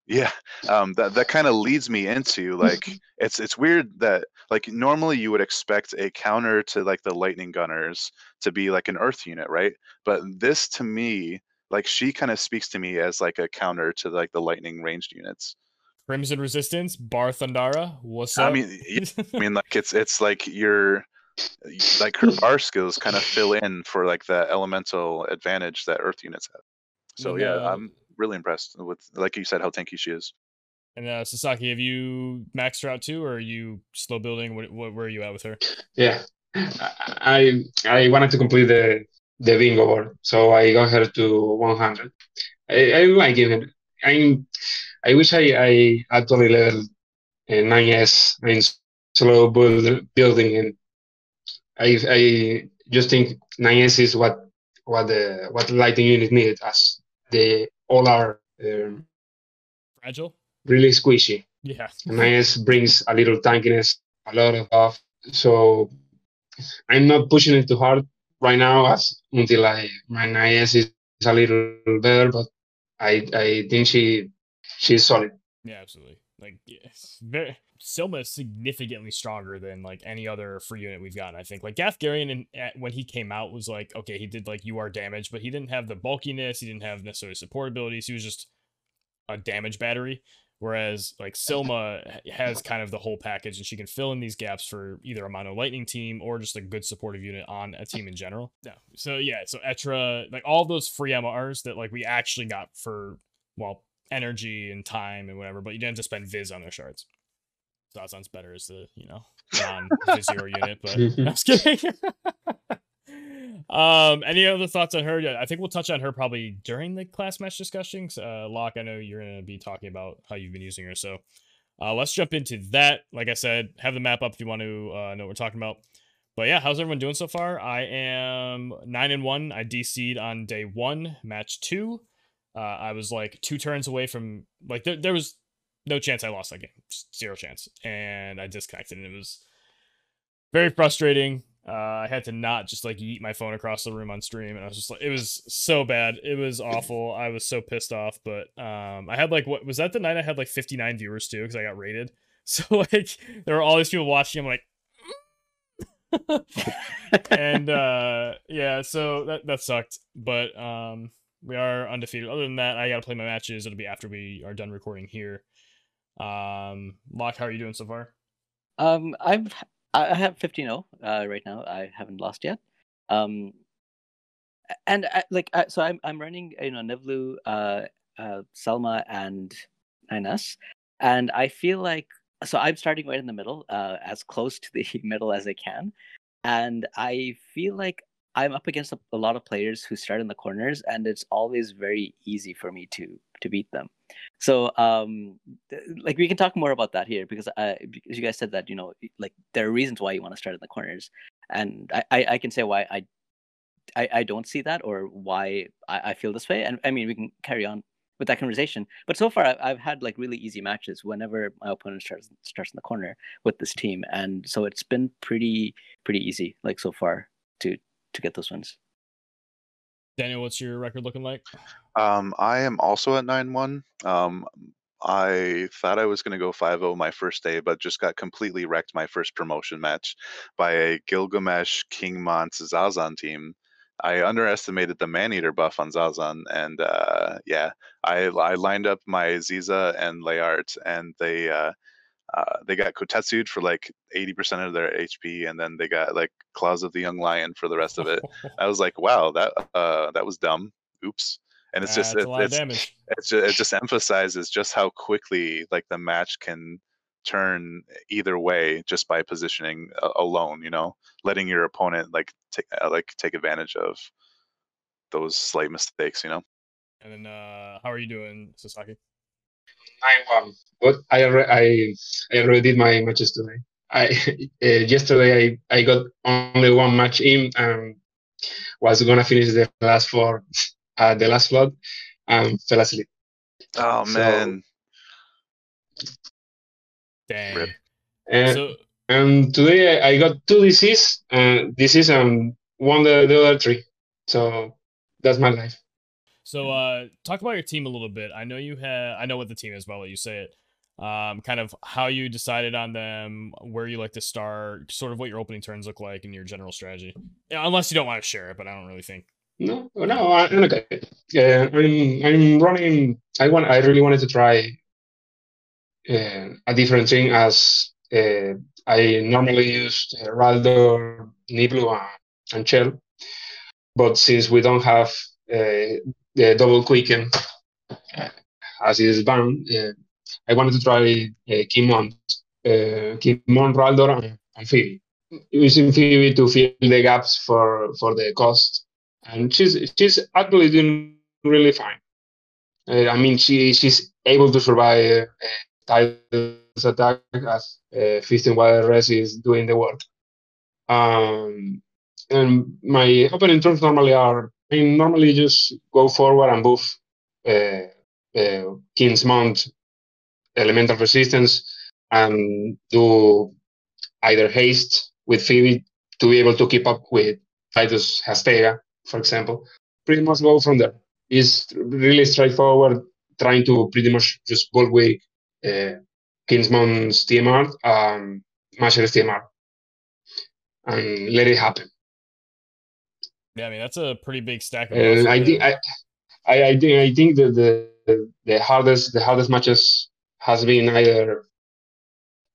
yeah, um, that that kind of leads me into like it's it's weird that like normally you would expect a counter to like the lightning gunners to be like an earth unit, right? But this to me, like she kind of speaks to me as like a counter to like the lightning ranged units. Crimson Resistance, Bar Thundara. What's up? I mean, I mean, like it's it's like your like her bar skills kind of fill in for like the elemental advantage that Earth units have. So yeah, yeah I'm really impressed with, like you said, how tanky she is. And uh, Sasaki, have you maxed her out too, or are you slow building? What, what where are you at with her? Yeah, I I wanted to complete the the bingo board, so I got her to 100. I, I like it. I I wish I I actually level 9s. I'm slow build, building, and I I just think 9s is what what the what lighting unit needed as they all are um, fragile, really squishy. Yeah, NIS brings a little tankiness, a lot of buff. So I'm not pushing it too hard right now, as until I my NIS is a little better, but I I think she she's solid. Yeah, absolutely. Like yes, very Sylma is significantly stronger than like any other free unit we've gotten. I think like Gathgarian and when he came out was like okay, he did like UR damage, but he didn't have the bulkiness. He didn't have necessarily support abilities. He was just a damage battery. Whereas like Sylma has kind of the whole package, and she can fill in these gaps for either a mono lightning team or just a good supportive unit on a team in general. Yeah. So yeah. So Etra, like all those free MRs that like we actually got for well energy and time and whatever, but you didn't have to spend Viz on their shards. So that sounds better as the you know non Visiore unit, but I'm just kidding. um, any other thoughts on her? I think we'll touch on her probably during the class match discussions. Uh, Locke, I know you're gonna be talking about how you've been using her, so uh, let's jump into that. Like I said, have the map up if you want to uh, know what we're talking about. But yeah, how's everyone doing so far? I am nine and one. I DC'd on day one, match two. Uh, I was like two turns away from like there, there was no chance I lost that game, zero chance, and I disconnected, and it was very frustrating. Uh, I had to not just like eat my phone across the room on stream, and I was just like, it was so bad. It was awful. I was so pissed off. But um, I had like what was that the night I had like 59 viewers too because I got rated. So like there were all these people watching. I'm like, and uh, yeah, so that that sucked. But um, we are undefeated. Other than that, I got to play my matches. It'll be after we are done recording here. Um, Locke, how are you doing so far? Um, I'm I have 15-0 uh, right now. I haven't lost yet. Um, and I, like I, so, I'm I'm running you know Nivlu, uh, uh, Sylma, and Ines, and I feel like so I'm starting right in the middle, uh, as close to the middle as I can, and I feel like I'm up against a, a lot of players who start in the corners, and it's always very easy for me to to beat them. So, um, like we can talk more about that here because, uh, you guys said that you know, like there are reasons why you want to start in the corners, and I, I, I can say why I, I, I don't see that or why I, I feel this way, and I mean we can carry on with that conversation. But so far, I've had like really easy matches whenever my opponent starts starts in the corner with this team, and so it's been pretty pretty easy like so far to to get those wins. Daniel, what's your record looking like? Um, I am also at nine one. Um, I thought I was going to go 5-0 my first day, but just got completely wrecked my first promotion match by a Gilgamesh King Mont Zazan team. I underestimated the Maneater buff on Zazan, and uh, yeah, I I lined up my Ziza and Layart, and they uh, uh, they got Kotetsu'd for like 80% of their HP, and then they got like Claws of the Young Lion for the rest of it. I was like, wow, that uh, that was dumb. Oops. And it's just it, it's, it's just, it just emphasizes just how quickly like the match can turn either way just by positioning uh, alone. You know, letting your opponent like take uh, like take advantage of those slight mistakes. You know. And then, uh, how are you doing, Sasaki? Nine one. Um, but I already I, I already did my matches today. I uh, yesterday I, I got only one match in and was gonna finish the last four at uh, the last slot and fell asleep. Oh man. Dang. Rip. And, so, and today I got two disease and disease and one the, the other three. So that's my life. So, uh, talk about your team a little bit. I know you have. I know what the team is, but I'll let you say it. Um, kind of how you decided on them, where you like to start, sort of what your opening turns look like, and your general strategy. Yeah, unless you don't want to share it, but I don't really think. No, no, I'm okay. Yeah, I'm, I'm running. I want. I really wanted to try uh, a different thing as uh, I normally use uh, Rhaldor, Nivlu, and, and Chell. But since we don't have uh, the double quicken as it is banned. Uh, I wanted to try uh, Kimon, uh, Kimon, Rhaldor, and, Phoebe. Using Phoebe to fill the gaps for, for the cost, and she's she's actually doing really fine. Uh, I mean, she she's able to survive uh, Tidus attack as uh, 15 Wild Res is doing the work. Um, and my opening turns normally are I normally just go forward and buff uh, uh, King's Mount elemental resistance and do either haste with Phoebe to be able to keep up with Tidus Hastega, for example. Pretty much go from there. It's really straightforward, trying to pretty much just bulwark uh, Kingsman's TMR, um, Masher's TMR, and let it happen. Yeah, I mean that's a pretty big stack. Of uh, I think I, I, I think I think that the the hardest the hardest matches has been either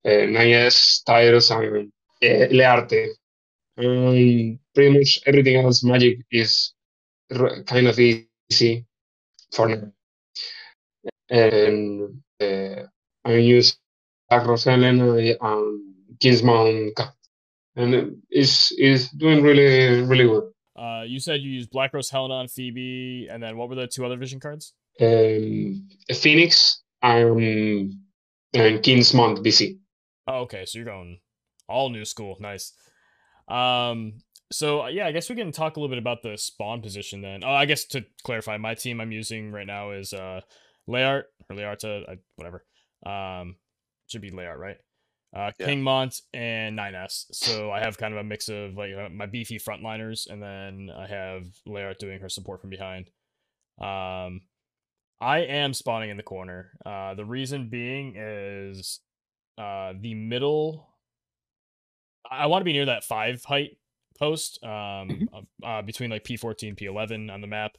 uh, Nines, Tyrus, and uh, Learte. Um, pretty much everything else, Magic is r- kind of easy for now. And uh, I use Agros Helen and Kingsman and it's, it's doing really, really good. Uh, you said you used Black Rose Helena on Phoebe, and then what were the two other vision cards? Um, Phoenix and, and Kingsmont BC. Oh, okay. So you're going all new school. Nice. Um, So uh, yeah, I guess we can talk a little bit about the spawn position then. Oh, I guess to clarify, my team I'm using right now is uh Leart or Learta, whatever. Um, should be Layart, right? Uh, Yeah. King Mont and 9S. So I have kind of a mix of like uh, my beefy frontliners, and then I have Leart doing her support from behind. Um, I am spawning in the corner. Uh, the reason being is uh, the middle. I want to be near that five height post um, of- uh, between like P14 P11 on the map,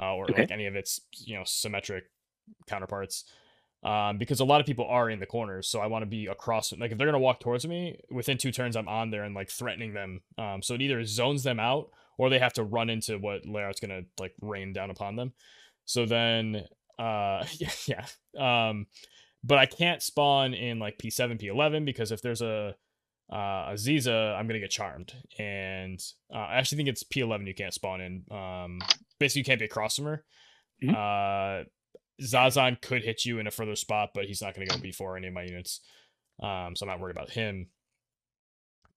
uh, or Okay. like any of its you know symmetric counterparts. Um, because a lot of people are in the corners, so I want to be across. Like if they're gonna walk towards me, within two turns, I'm on there and like threatening them. Um, so it either zones them out or they have to run into what layout's gonna like rain down upon them. So then, uh, yeah, yeah. Um, but I can't spawn in like P7, P11 because if there's a uh, a Ziza, I'm gonna get charmed. And uh, I actually think it's P11 you can't spawn in. Um, basically, you can't be across from her. Mhm. Uh, Zazan could hit you in a further spot, but he's not gonna go before any of my units. Um, so I'm not worried about him.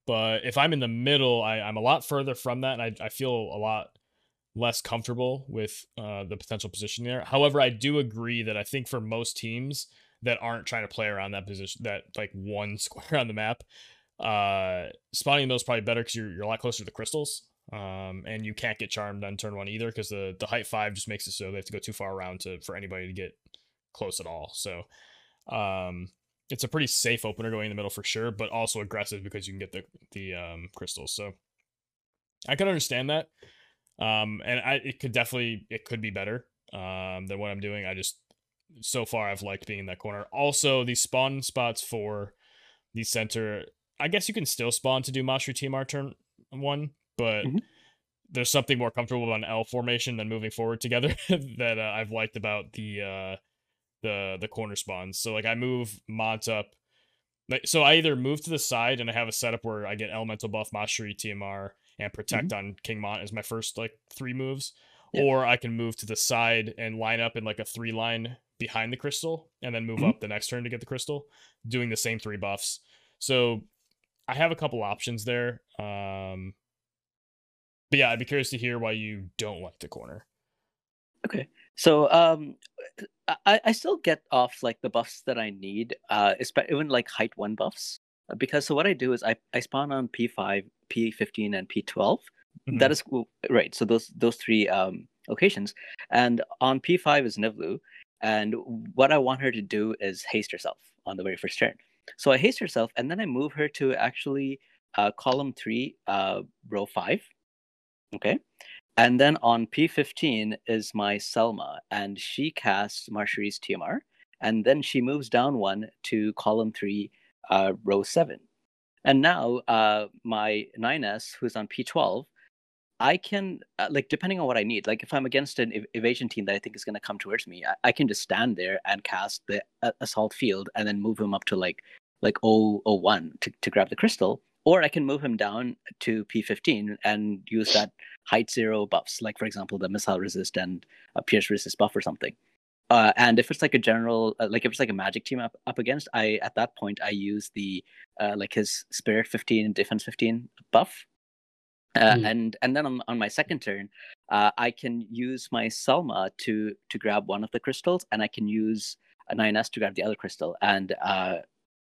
But if I'm in the middle, I, I'm a lot further from that, and I, I feel a lot less comfortable with uh, the potential position there. However, I do agree that I think for most teams that aren't trying to play around that position, that like one square on the map, uh, spawning those probably better because you're, you're a lot closer to the crystals. Um, and you can't get charmed on turn one either because the, the height five just makes it so they have to go too far around to for anybody to get close at all. So um, it's a pretty safe opener going in the middle for sure, but also aggressive because you can get the the um, crystals. So I can understand that, um, and I it could definitely it could be better um, than what I'm doing. I just so far I've liked being in that corner. Also, the spawn spots for the center. I guess you can still spawn to do Mashri TMR turn one, but Mhm. there's something more comfortable on L formation than moving forward together that uh, I've liked about the uh, the the corner spawns. So like I move Mont up. Like, so I either move to the side and I have a setup where I get elemental buff, Mastery, TMR, and protect on King Mont as my first like three moves. Yeah. Or I can move to the side and line up in like a three line behind the crystal and then move Mhm. up the next turn to get the crystal, doing the same three buffs. So I have a couple options there. Um but yeah, I'd be curious to hear why you don't like the corner. Okay. So um, I, I still get off like the buffs that I need, uh, espe- even like height one buffs. Because so what I do is I, I spawn on P5, P15, and P12. That is cool. right. So those those three um, locations, and on P5 is Nivlu, and what I want her to do is haste herself on the very first turn. So I haste herself, and then I move her to actually uh, column three, uh, row five. Okay. And then on P15 is my Sylma, and she casts Marshari's TMR, and then she moves down one to column three, uh, row seven. And now uh, my 9S, who's on P12, I can, uh, like, depending on what I need, like, if I'm against an ev- evasion team that I think is going to come towards me, I-, I can just stand there and cast the uh, assault field and then move him up to like, like 001 to, to grab the crystal. Or I can move him down to P15 and use that height zero buffs, like for example the missile resist and a pierce resist buff or something. Uh, and if it's like a general, uh, like if it's like a magic team up, up against, I at that point I use the uh, like his spirit 15 defense 15 buff. Uh, Hmm. and and then on, on my second turn, uh, I can use my Sylma to to grab one of the crystals, and I can use a 9s to grab the other crystal. And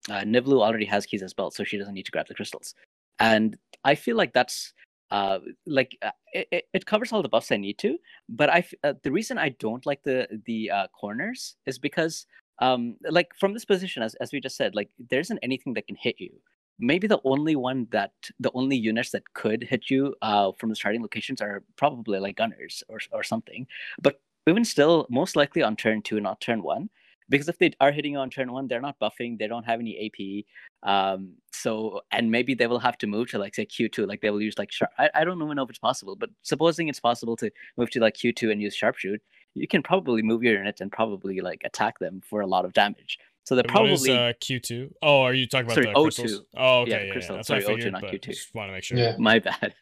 uh, Nivlu already has keys as belt, so she doesn't need to grab the crystals. And I feel like that's uh, like uh, it, it- covers all the buffs I need to. But I uh, the reason I don't like the the uh, corners is because um, like from this position, as as we just said, like there isn't anything that can hit you. Maybe the only one that the only units that could hit you uh, from the starting locations are probably like gunners or or something. But even still, most likely on turn two, not turn one. Because if they are hitting on turn one, they're not buffing. They don't have any AP. Um, so and maybe they will have to move to like say Q two. Like they will use like sharp. I, I don't even know if it's possible, but supposing it's possible to move to like Q two and use sharpshoot, you can probably move your units and probably like attack them for a lot of damage. So they're And what is, probably uh, Q2? Oh, are you talking about Sorry, the O2. crystals? Oh, okay. Yeah, Yeah, yeah, crystal. That's Sorry, what I O2, not but Q2. just want to make sure. Yeah. my bad.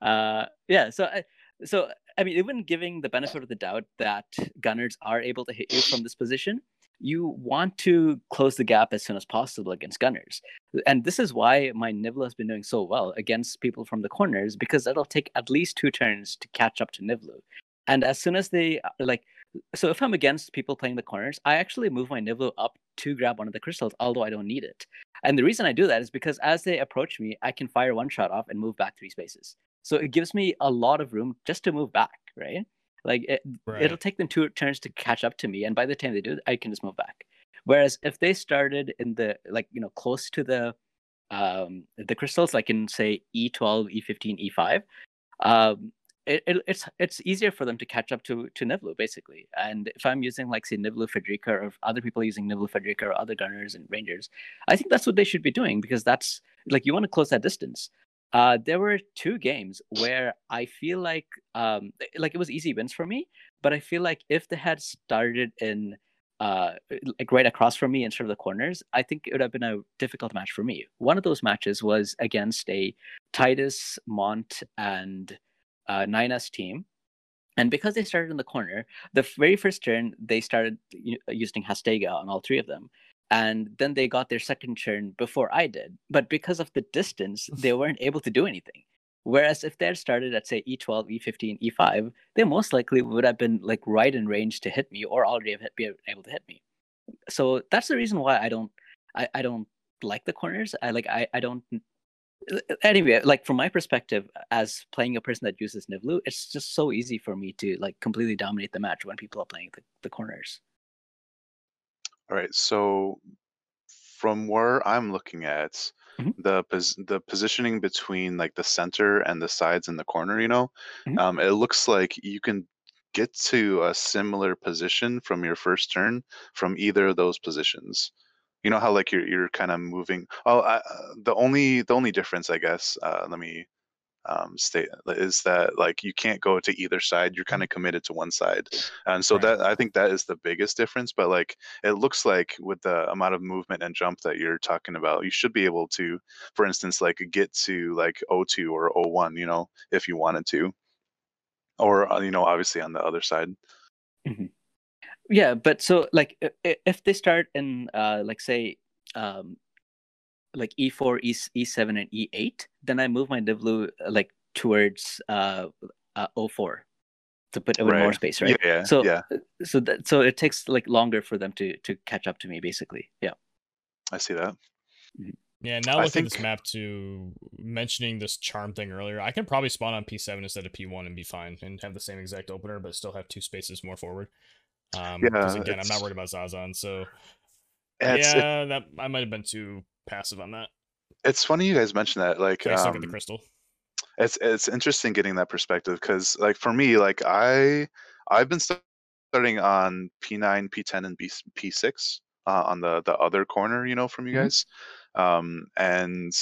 Uh, yeah, so I, so I mean, even giving the benefit of the doubt that gunners are able to hit you from this position, you want to close the gap as soon as possible against gunners. And this is why my Nivlu has been doing so well against people from the corners because it'll take at least two turns to catch up to Nivlu. And as soon as they like, so if I'm against people playing the corners, I actually move my Nivlu up to grab one of the crystals, although I don't need it. And the reason I do that is because as they approach me, I can fire one shot off and move back three spaces. So it gives me a lot of room just to move back, right? Like it, right. it'll take them two turns to catch up to me, and by the time they do, I can just move back. Whereas if they started in the like you know close to the um the crystals, like in say E12, E15, E5, um, it, it, it's it's easier for them to catch up to to Nivlu basically. And if I'm using like say Nivlu Frederica or other people using Nivlu Frederica or other gunners and rangers, I think that's what they should be doing because that's like you want to close that distance. Uh, there were two games where I feel like um, like it was easy wins for me, but I feel like if they had started in uh, like right across from me instead of the corners, I think it would have been a difficult match for me. One of those matches was against a Tidus, Mont, and uh, 9S team. And because they started in the corner, the very first turn they started using Hastega on all three of them and then they got their second turn before I did. But because of the distance, they weren't able to do anything. Whereas if they had started at say E12, E15, E5, they most likely would have been like right in range to hit me, or already have hit, be able to hit me. So that's the reason why I don't, I, I don't like the corners. I like I, I don't. Anyway, like from my perspective, as playing a person that uses Nivlu, it's just so easy for me to like completely dominate the match when people are playing the, the corners. All right. So from where I'm looking at, Mhm. the pos- the positioning between like the center and the sides and the corner, you know, Mhm. um, it looks like you can get to a similar position from your first turn from either of those positions. You know how like you're you're kind of moving. Oh, I, uh, the only the only difference, I guess. Uh, let me um, state is that like you can't go to either side. You're kind of committed to one side, and so Right. that I think that is the biggest difference. But like it looks like with the amount of movement and jump that you're talking about, you should be able to, for instance, like get to like O2 or O1, you know, if you wanted to, or uh, you know, obviously on the other side. Yeah, but so like if they start in uh like say um like E4, E E7 and E8, then I move my Nivlu uh, like towards uh, uh 04 to put with more space, right? yeah, So yeah. so that so it takes like longer for them to to catch up to me basically. Yeah. I see that. Yeah, now I think at this map to mentioning this charm thing earlier. I can probably spawn on P7 instead of P1 and be fine and have the same exact opener, but still have two spaces more forward. Um, because Yeah, again, I'm not worried about Zazan, so It's, it- yeah, that I might have been too passive on that. it's funny you guys mentioned that. Like, I still get the um, crystal? it's it's interesting getting that perspective because like for me like i i've been starting on p9 p10 and B, p6 uh, on the the other corner you know from you Mhm. guys um and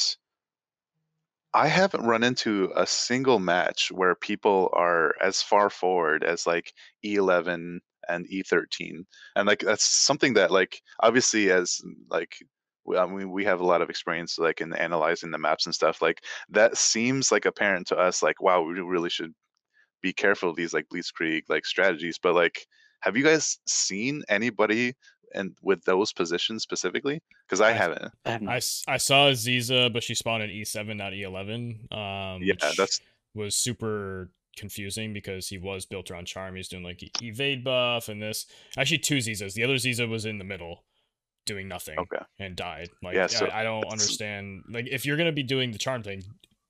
i haven't run into a single match where people are as far forward as like e11 and e13 and like that's something that like obviously as like I mean, we have a lot of experience like in analyzing the maps and stuff. Like that seems like apparent to us. Like, wow, we really should be careful of these like blitzkrieg like strategies. But like, have you guys seen anybody and with those positions specifically? Because I I've- haven't. I have I, not. saw Aziza, but she spawned in E7, not E11. Um, Yeah, which that's was super confusing because he was built around charm. He's doing like evade buff and this. Actually, two Zizas. The other Ziza was in the middle, doing nothing okay. and died. Like, Yeah, I- so I, don't that's- understand. Like, if you're gonna be doing the charm thing,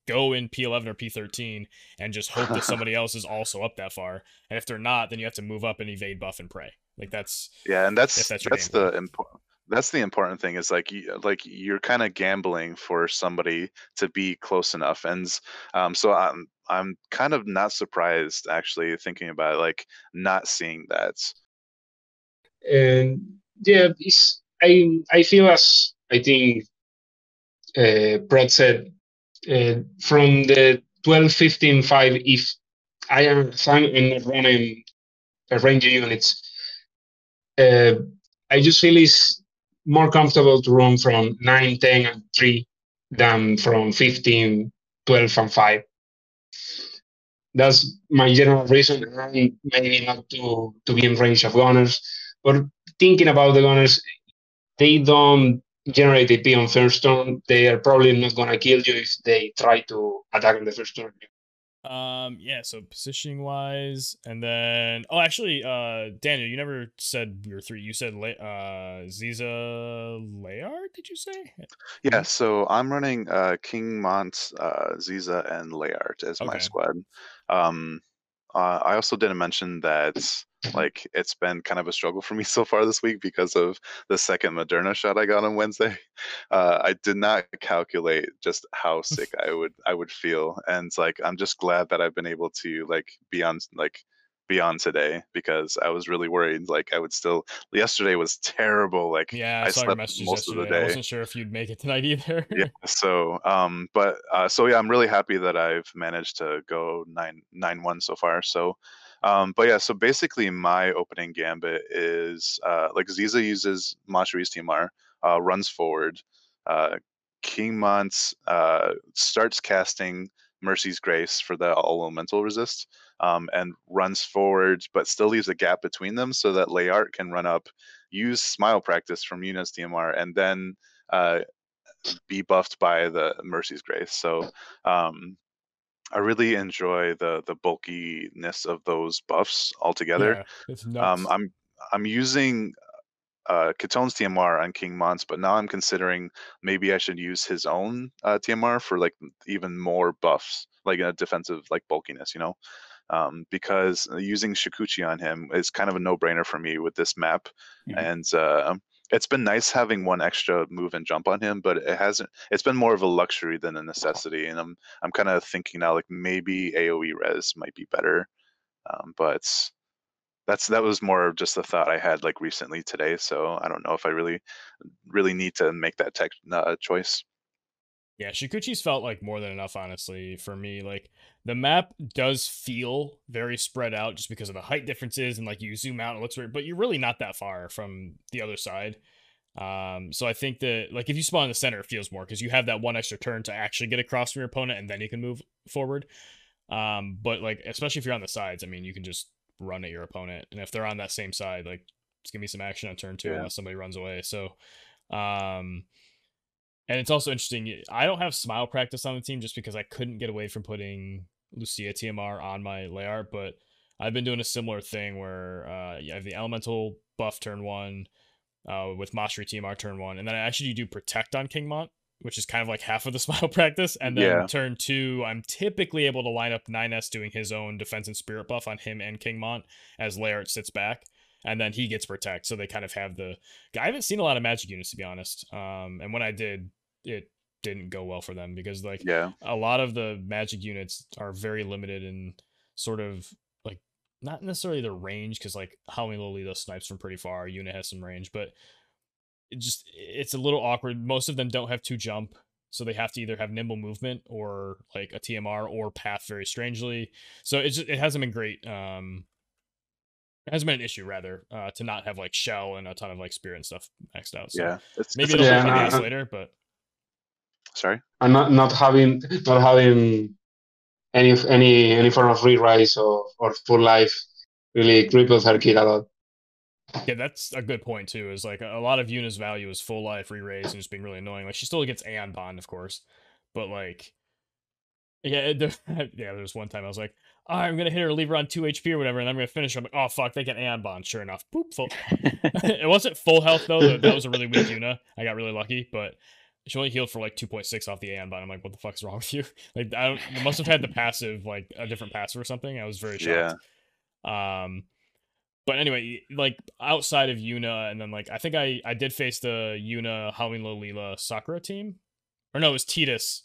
go in P11 or P13 and just hope that somebody else is also up that far. And if they're not, then you have to move up and evade buff and pray. Like that's Yeah, and that's that's, that's the important. That's the important thing is like you, like you're kind of gambling for somebody to be close enough, and um, so I'm I'm kind of not surprised actually thinking about it, like not seeing that. And yeah, it's, I I feel as I think uh, Brett said uh, from the 12, 15, 5, if I am running a ranger units, uh, I just feel it's more comfortable to run from 9, 10, and 3 than from 15, 12, and 5. That's my general reason. Maybe not to, to be in range of gunners, but thinking about the gunners, they don't generate AP on first turn. They are probably not gonna kill you if they try to attack on the first turn. Um, yeah, so positioning wise, and then oh, actually, uh, Daniel, you never said your three. You said Le- uh Ziza Layard. Did you say? Yeah, so I'm running uh, King Mont, uh, Ziza, and Layart as my squad. Um, uh, I also didn't mention that like it's been kind of a struggle for me so far this week because of the second Moderna shot I got on Wednesday. Uh, I did not calculate just how sick I would I would feel, and like I'm just glad that I've been able to like be on like be on today because I was really worried like I would still. Yesterday was terrible. Like Yeah, I, I saw your slept messages most of the yesterday. I wasn't sure if you'd make it tonight either. yeah so um but uh so yeah i'm really happy that i've managed to go nine nine one so far so um but yeah so basically my opening gambit is uh like ziza uses Mashri's tmr uh runs forward uh king Mont uh starts casting mercy's grace for the all elemental resist um and runs forward but still leaves a gap between them so that layart can run up use smile practice from yuna's tmr and then uh be buffed by the Mercy's Grace. So um, I really enjoy the the bulkiness of those buffs altogether. Yeah, it's nuts. Um, I'm I'm using uh, Katone's TMR on King Mons, but now I'm considering maybe I should use his own uh, TMR for like even more buffs, like a defensive like bulkiness, you know. Um, because using Shikuchi on him is kind of a no-brainer for me with this map, and uh, it's been nice having one extra move and jump on him, but it hasn't. It's been more of a luxury than a necessity, and I'm I'm kind of thinking now like maybe AOE res might be better, um, but that's that was more of just the thought I had like recently today. So I don't know if I really really need to make that tech uh, choice. Yeah, Shikuchi's felt like more than enough, honestly, for me. Like the map does feel very spread out just because of the height differences and like you zoom out, it looks weird, but you're really not that far from the other side. Um, so I think that like if you spawn in the center, it feels more because you have that one extra turn to actually get across from your opponent and then you can move forward. Um, but like especially if you're on the sides, I mean, you can just run at your opponent, and if they're on that same side, like it's gonna be some action on turn two Yeah. unless somebody runs away. So, um, and it's also interesting. I don't have smile practice on the team just because I couldn't get away from putting Lucia TMR on my Layart, but I've been doing a similar thing where uh, you have the elemental buff turn one uh, with Mastery TMR turn one, and then I actually do protect on Kingmont, which is kind of like half of the smile practice, and then Yeah. turn two, I'm typically able to line up 9S doing his own defense and spirit buff on him and Kingmont as Layart sits back. And then he gets protect, so they kind of have the. I haven't seen a lot of magic units to be honest. Um, and when I did, it didn't go well for them because like Yeah, a lot of the magic units are very limited in sort of like not necessarily their range because like Howling Lolita snipes from pretty far. Una has some range, but it just it's a little awkward. Most of them don't have two jump, so they have to either have nimble movement or like a TMR or path very strangely. So it just it hasn't been great. Um, it hasn't been an issue rather uh, to not have like shell and a ton of like spirit and stuff maxed out. So yeah. It's, maybe it's, it'll Yeah, be shame. nice uh, later, but Sorry. and not not having not having any any any form of re-rise or, or full life really cripples her kid a lot. Yeah, that's a good point too. Is like a lot of Yuna's value is full life, re-raise, and just being really annoying. Like she still gets Aeon Bond, of course, but like, yeah, it, there- yeah. There's one time I was like, oh, I'm gonna hit her, leave her on two HP or whatever, and I'm gonna finish. her. I'm like, oh fuck, they get Aeon Bond. Sure enough, boop, full. it wasn't full health though. That- That was a really weak Yuna. I got really lucky, but she only healed for like 2.6 off the Aeon Bond. I'm like, what the fuck's wrong with you? Like, I don't. Must have had the passive, like a different passive or something. I was very shocked. Yeah. Um, but anyway, like outside of Yuna, and then like I think I I did face the Yuna Halloween Lolila Sakura team, or no, it was Tidus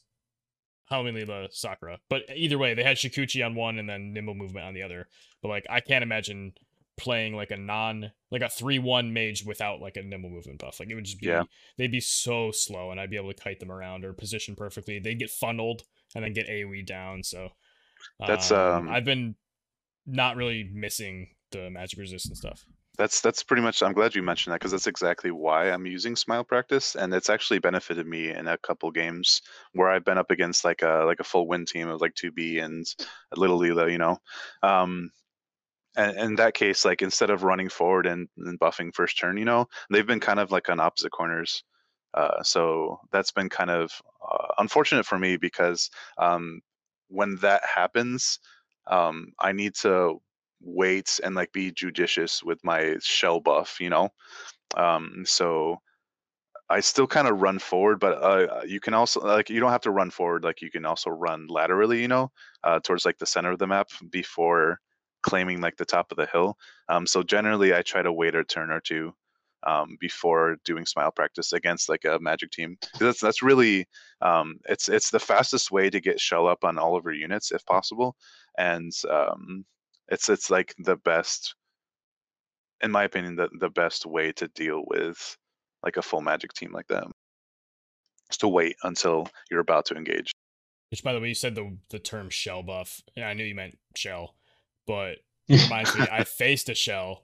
Halloween Lila Sakura. But either way, they had Shikuchi on one and then Nimble Movement on the other. But like I can't imagine playing like a non like a three one mage without like a nimble movement buff. Like it would just be Yeah. they'd be so slow, and I'd be able to kite them around or position perfectly. They'd get funneled and then get AOE down. So That's, um, I've been not really missing the magic resistance stuff. That's that's pretty much. I'm glad you mentioned that because that's exactly why I'm using Smile Practice, and it's actually benefited me in a couple games where I've been up against like a like a full win team of like 2B and a Little Lila, you know. Um, and in that case, like instead of running forward and, and buffing first turn, you know, they've been kind of like on opposite corners. Uh, so that's been kind of uh, unfortunate for me because um, when that happens, um, I need to wait and like be judicious with my shell buff, you know. Um, so I still kind of run forward, but uh, you can also like you don't have to run forward. Like you can also run laterally, you know, uh, towards like the center of the map before claiming like the top of the hill. Um, so generally, I try to wait a turn or two um, before doing smile practice against like a magic team. That's that's really um, it's it's the fastest way to get shell up on all of your units if possible, and um, it's it's like the best, in my opinion, the the best way to deal with like a full magic team like that. Is to wait until you're about to engage. Which, by the way, you said the the term shell buff. and I knew you meant shell, but reminds me, I faced a shell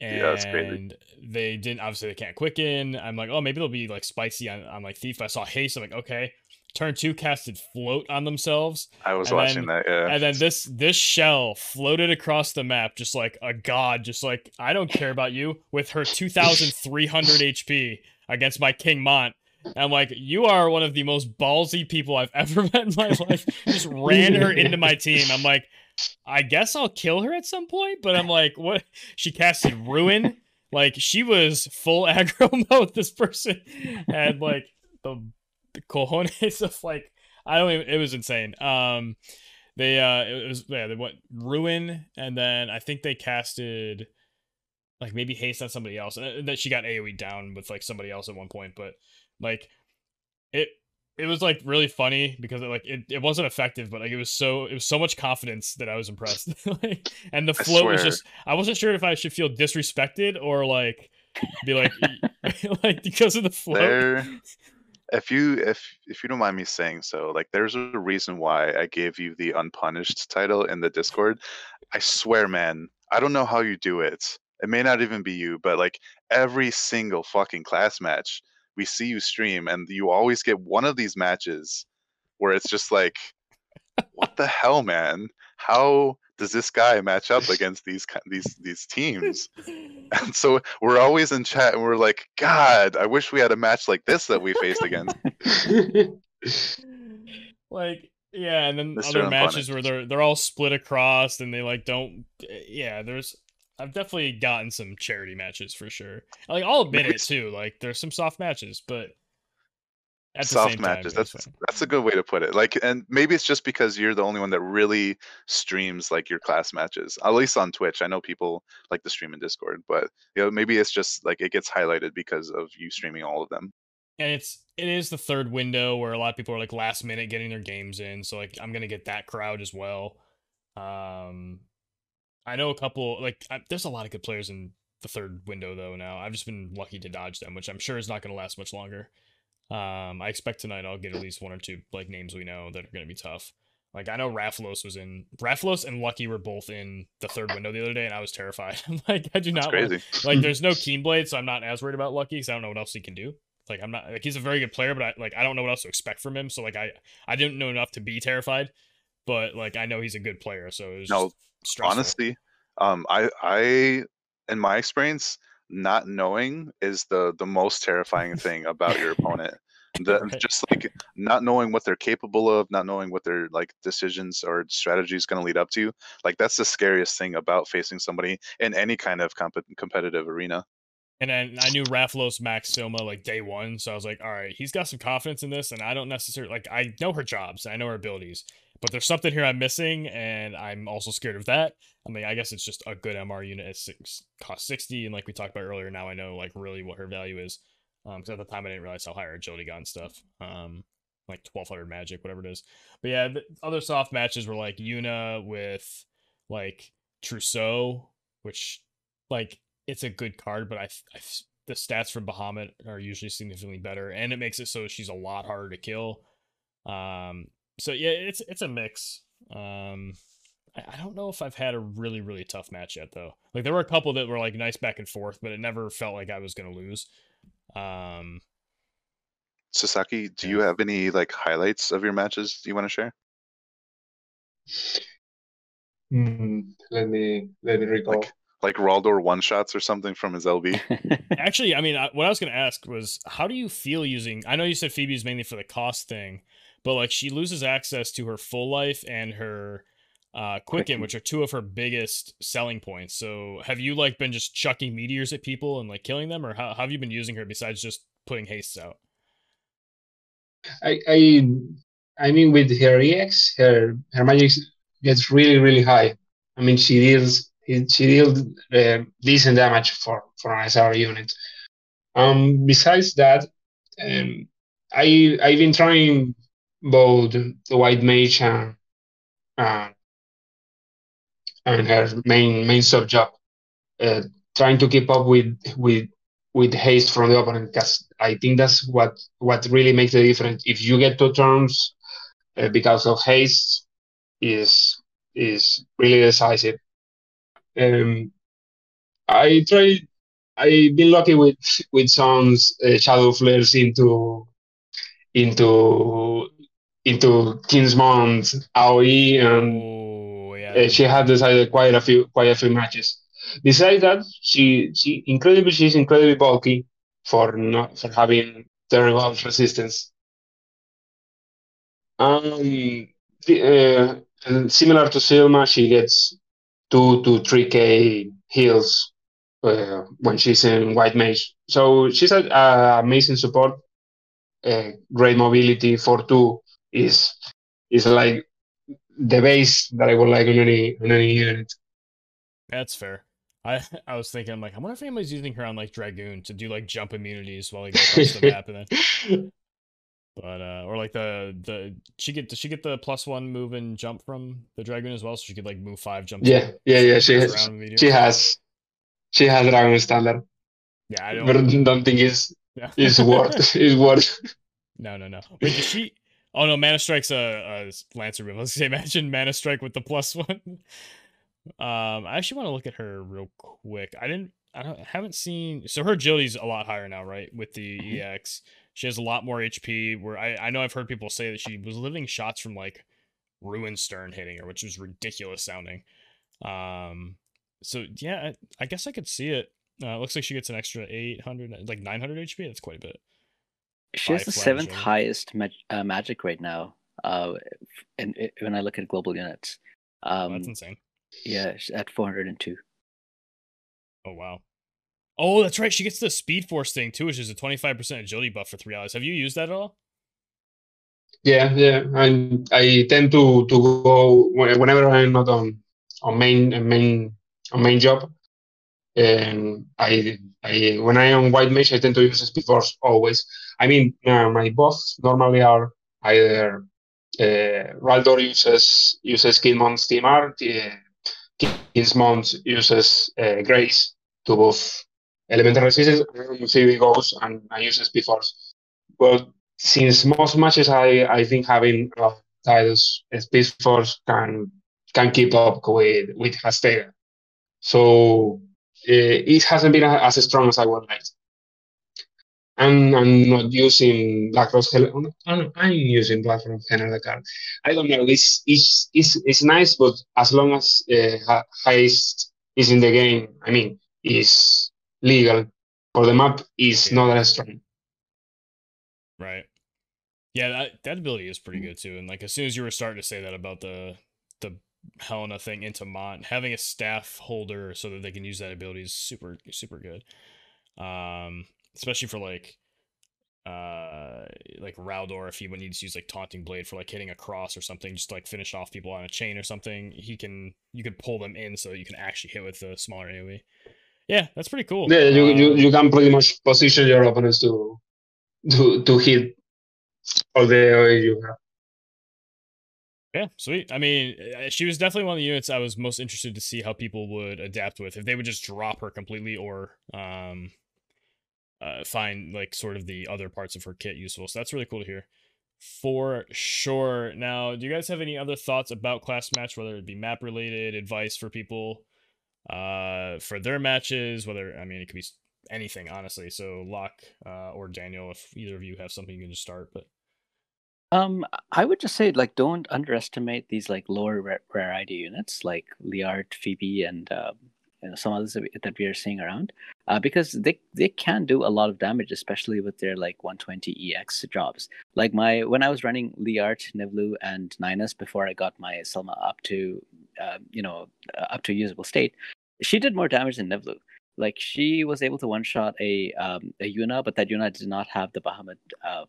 and yeah, they didn't obviously they can't quicken. I'm like, oh, maybe they'll be like spicy on, on like thief. I saw haste. I'm like, okay. Turn two casted float on themselves. I was watching then, that, yeah. And then this this shell floated across the map just like a god, just like I don't care about you with her 2,300 HP against my King Mont. And I'm like, you are one of the most ballsy people I've ever met in my life. just ran her into my team. I'm like, I guess I'll kill her at some point, but I'm like, what? She casted ruin. Like she was full aggro mode. This person had like the, the cojones of like I don't even. It was insane. Um, they uh, it was yeah, they went ruin, and then I think they casted like maybe haste on somebody else, and that she got AOE down with like somebody else at one point, but like it it was like really funny because it, like it, it wasn't effective, but like it was so it was so much confidence that I was impressed. like, and the flow was just I wasn't sure if I should feel disrespected or like be like like because of the flow. There, if you if if you don't mind me saying so, like there's a reason why I gave you the unpunished title in the Discord. I swear, man, I don't know how you do it. It may not even be you, but like every single fucking class match we see you stream and you always get one of these matches where it's just like what the hell man? How does this guy match up against these these these teams? And so we're always in chat and we're like god i wish we had a match like this that we faced against. Like yeah and then other matches where they're they're all split across and they like don't eh, yeah there's I've definitely gotten some charity matches for sure. Like I'll admit it too. Like there's some soft matches, but at soft matches. Time, that's that's a good way to put it. Like, and maybe it's just because you're the only one that really streams like your class matches, at least on Twitch. I know people like the stream in Discord, but you know maybe it's just like it gets highlighted because of you streaming all of them. And it's it is the third window where a lot of people are like last minute getting their games in, so like I'm gonna get that crowd as well. Um, I know a couple like I, there's a lot of good players in the third window though now. I've just been lucky to dodge them, which I'm sure is not going to last much longer. Um, I expect tonight I'll get at least one or two like names we know that are going to be tough. Like I know Rathalos was in Rathalos and Lucky were both in the third window the other day, and I was terrified. I'm like, I do not want, like. There's no Keenblade, so I'm not as worried about Lucky because I don't know what else he can do. Like I'm not like he's a very good player, but I like I don't know what else to expect from him. So like I I didn't know enough to be terrified, but like I know he's a good player. So it was no, stressful. honestly, um, I I in my experience, not knowing is the the most terrifying thing about your opponent. The, right. Just like not knowing what they're capable of, not knowing what their like decisions or strategies going to lead up to. Like that's the scariest thing about facing somebody in any kind of comp- competitive arena. And then I knew Rathalos Max Soma like day one, so I was like, all right, he's got some confidence in this, and I don't necessarily like I know her jobs, I know her abilities, but there's something here I'm missing, and I'm also scared of that. I mean, I guess it's just a good MR unit at six cost 60, and like we talked about earlier, now I know like really what her value is. Um, because at the time I didn't realize how high her agility got and stuff. Um, like 1200 magic, whatever it is. But yeah, the other soft matches were like Yuna with like Trousseau, which like it's a good card, but I, I the stats from Bahamut are usually significantly better, and it makes it so she's a lot harder to kill. Um, so yeah, it's it's a mix. Um, I, I don't know if I've had a really really tough match yet though. Like there were a couple that were like nice back and forth, but it never felt like I was gonna lose. Um, Sasaki, do yeah. you have any like highlights of your matches you want to share? Mm, let me let me recall. Like like Rhaldor one shots or something from his LB. Actually, I mean, I, what I was going to ask was, how do you feel using? I know you said Phoebe is mainly for the cost thing, but like she loses access to her full life and her uh quicken, Quicken. which are two of her biggest selling points. So have you like been just chucking meteors at people and like killing them, or how, how have you been using her besides just putting hastes out? I I I mean with her EX, her her magic gets really really high. I mean she deals she deals uh, decent damage for for an SR unit. Um, besides that, um, I I've been trying both the white mage and uh, and her main main sub job, uh, trying to keep up with with with haste from the opponent because I think that's what what really makes the difference. If you get two turns uh, because of haste, is is really decisive. Um, I try. I've been lucky with with some uh, shadow flares into into into Kingsmont AOE and Oh yeah, uh, she had decided quite a few quite a few matches. Besides that, she she incredibly she's incredibly bulky for not for having terrible resistance. Um, the, uh, and similar to Sylma, she gets two to three k heals uh, when she's in white mage. So she's an amazing support. Uh, great mobility for two is is like the base that I would like on any on any unit. that's fair. I I was thinking, I'm like, I wonder if anybody's using her on like Dragoon to do like jump immunities while they go across the map, and then but uh or like the the she get does she get the plus one move and jump from the Dragoon as well, so she could like move five jumps. Yeah, yeah, yeah. She has, she has she has Dragon Standard, Yeah, I don't. but don't think it's Yeah. it's worth it's worth. No, no, no. Wait, does she? Oh no, Mana Strike's a, a Lancer move. Let's say, imagine Mana Strike with the plus one. Um, I actually want to look at her real quick. I didn't. I don't. haven't seen. So her agility's a lot higher now, right? With the Mhm. EX, she has a lot more HP. Where I, I know I've heard people say that she was living shots from like Ruin Stern hitting her, which was ridiculous sounding. Um, so yeah, I, I guess I could see it. Uh, it looks like she gets an extra 800, like 900 HP. That's quite a bit. She has the seventh Dragon. highest mag- uh, magic right now. Uh, and when I look at global units, Oh, um, that's insane. yeah, she's at 402. Oh wow. Oh, that's right. She gets the Speed Force thing too, which is a 25% agility buff for three hours. Have you used that at all? Yeah, yeah. And I tend to to go whenever I'm not on on main on main on main job. And I I when I am on white mage, I tend to use Speed Force always. I mean, uh, my buffs normally are either uh, Rhaldor uses uses Kidmon's TMR, Kingsmont uses uh, Grace to buff elemental resistance, and goes and, and uses Speed Force. But since most matches I I think having uh, titles, Speed Force can can keep up with with Hastega. So uh, it hasn't been as strong as I would like. And I'm not using Black Rose Hel- I'm, I'm using Black Rose Helena card. I don't know. It's it's it's, it's nice, but as long as uh, haste is in the game, I mean, is legal for the map is not as strong. Right. Yeah, that that ability is pretty good too. And like as soon as you were starting to say that about the the Helena thing into Mont, having a staff holder so that they can use that ability is super super good. Um, especially for like uh like Rhaldor if he needs to use like taunting blade for like hitting a cross or something just to, like finish off people on a chain or something he can you can pull them in so you can actually hit with the smaller AoE yeah that's pretty cool Yeah, you, you, Um, you can pretty much position your opponents to to to hit all the AoE you have. Yeah, sweet. I mean, uh, she was definitely one of the units I was most interested to see how people would adapt with. If they would just drop her completely or um uh find like sort of the other parts of her kit useful. So that's really cool to hear. For sure. Now, do you guys have any other thoughts about class match, whether it be map related, advice for people uh for their matches, whether I mean it could be anything, honestly. So Locke uh or Daniel, if either of you have something you can just start, but Um, I would just say like don't underestimate these like lower rare, rarity units like Liart, Phoebe, and uh, you know some others that we, that we are seeing around, uh, because they they can do a lot of damage, especially with their like 120 EX jobs. Like my when I was running Liart, Nivlu, and Ninus before I got my Sylma up to uh, you know uh, up to usable state, she did more damage than Nivlu. Like she was able to one shot a um, a Yuna, but that Yuna did not have the Bahamut uh,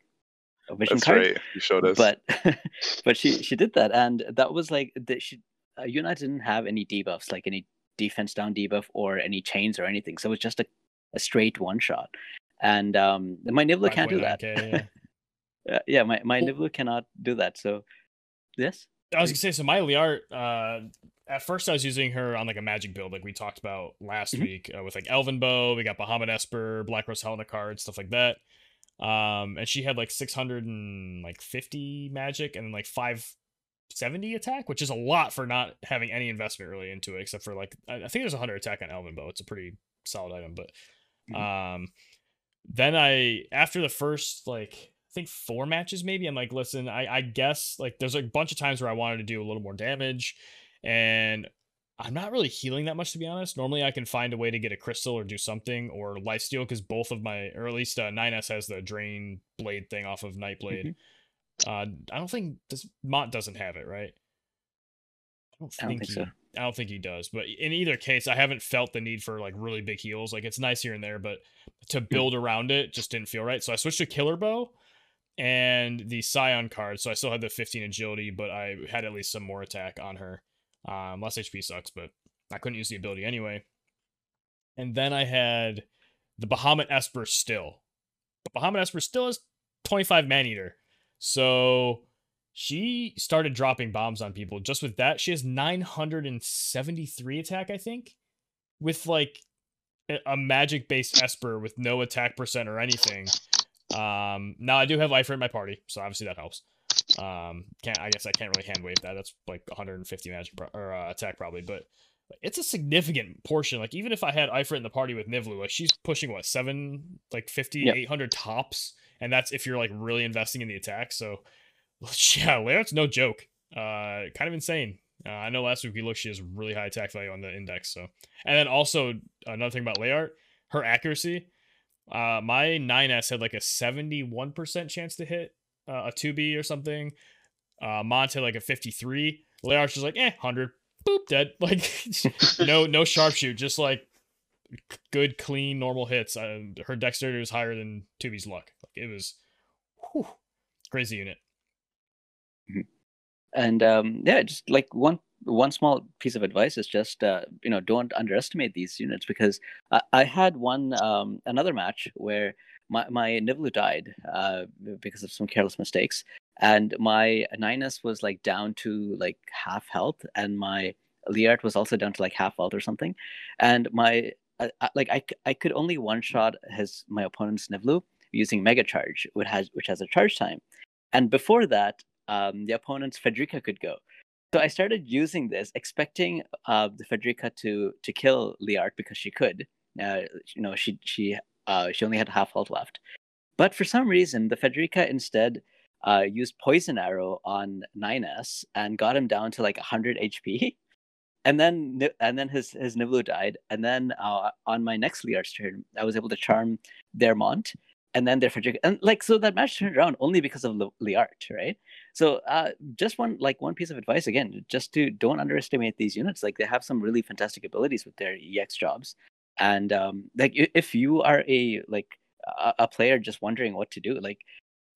vision That's card. right. You showed us. But but she she did that, and that was like that. She uh, Yuna didn't have any debuffs, like any defense down debuff or any chains or anything. So it was just a, a straight one shot. And um, my Nivlu can't do that. 5.9K, yeah. Uh, yeah, my my Nivlu cannot do that. So yes, I was gonna say so. My Liart, uh, at first I was using her on like a magic build, like we talked about last Mhm. week, uh, with like Elven Bow. We got Bahamut Esper, Black Rose Helena card, stuff like that. Um, and she had like six hundred and like fifty magic and then like five seventy attack, which is a lot for not having any investment really into it, except for like I, I think there's a hundred attack on Elven Bow. It's a pretty solid item, but um, then I after the first like I think four matches maybe I'm like listen I I guess like there's a bunch of times where I wanted to do a little more damage and I'm not really healing that much to be honest. Normally I can find a way to get a crystal or do something or life steal because both of my or at least uh, 9s has the drain blade thing off of Nightblade. Uh, I don't think this Mont doesn't have it right. I don't I don't think he, so. I don't think he does. But in either case, I haven't felt the need for like really big heals. Like it's nice here and there, but to build around it just didn't feel right. So I switched to Killer Bow and the Scion card. So I still had the 15 agility, but I had at least some more attack on her. Um, less HP sucks, but I couldn't use the ability anyway. And then I had the Bahamut Esper still. But Bahamut Esper still is 25 man eater. So she started dropping bombs on people. Just with that, she has 973 attack, I think, with like a- magic based Esper with no attack percent or anything. Um, now I do have Ifrit in my party, so obviously that helps. Um, can't I guess I can't really hand wave that. That's like 150 magic pro- or uh, attack probably, but it's a significant portion. Like even if I had Ifrit in the party with Nivlu, like she's pushing what seven, like 50, Yep. 800 tops, and that's if you're like really investing in the attack. So yeah, Laird's no joke. Uh, kind of insane. Uh, I know last week we looked, she has really high attack value on the index. So, and then also another thing about Layart, her accuracy. Uh, my 9S had like a 71% chance to hit uh, a 2B or something. Uh, Mont had like a 53. Layart's just like, eh, 100. Boop, dead. Like, no, no sharpshoot, just like good, clean, normal hits. Uh, her dexterity was higher than 2B's luck. It was whew, crazy unit. and um, yeah, just like one one small piece of advice is just uh, you know don't underestimate these units because I, I had one um, another match where my my Nivlu died uh, because of some careless mistakes, and my Ninus was like down to like half health, and my Liart was also down to like half health or something, and my I, I- like I, I could only one shot his my opponent's Nivlu using Mega Charge, which has which has a charge time, and before that, um, the opponent's Federica could go. So I started using this, expecting uh, the Federica to to kill Liart because she could. Uh, you know, she she uh, she only had half health left, but for some reason, the Federica instead uh, used poison arrow on 9s and got him down to like 100 HP. And then and then his his Nivlu died, and then uh, on my next Liart's turn, I was able to charm their Mont, and then their Federica, and like so that match turned around only because of Li- Liart, right? So uh, just one like one piece of advice again, just to don't underestimate these units. Like they have some really fantastic abilities with their EX jobs, and um, like if you are a like a, a player just wondering what to do, like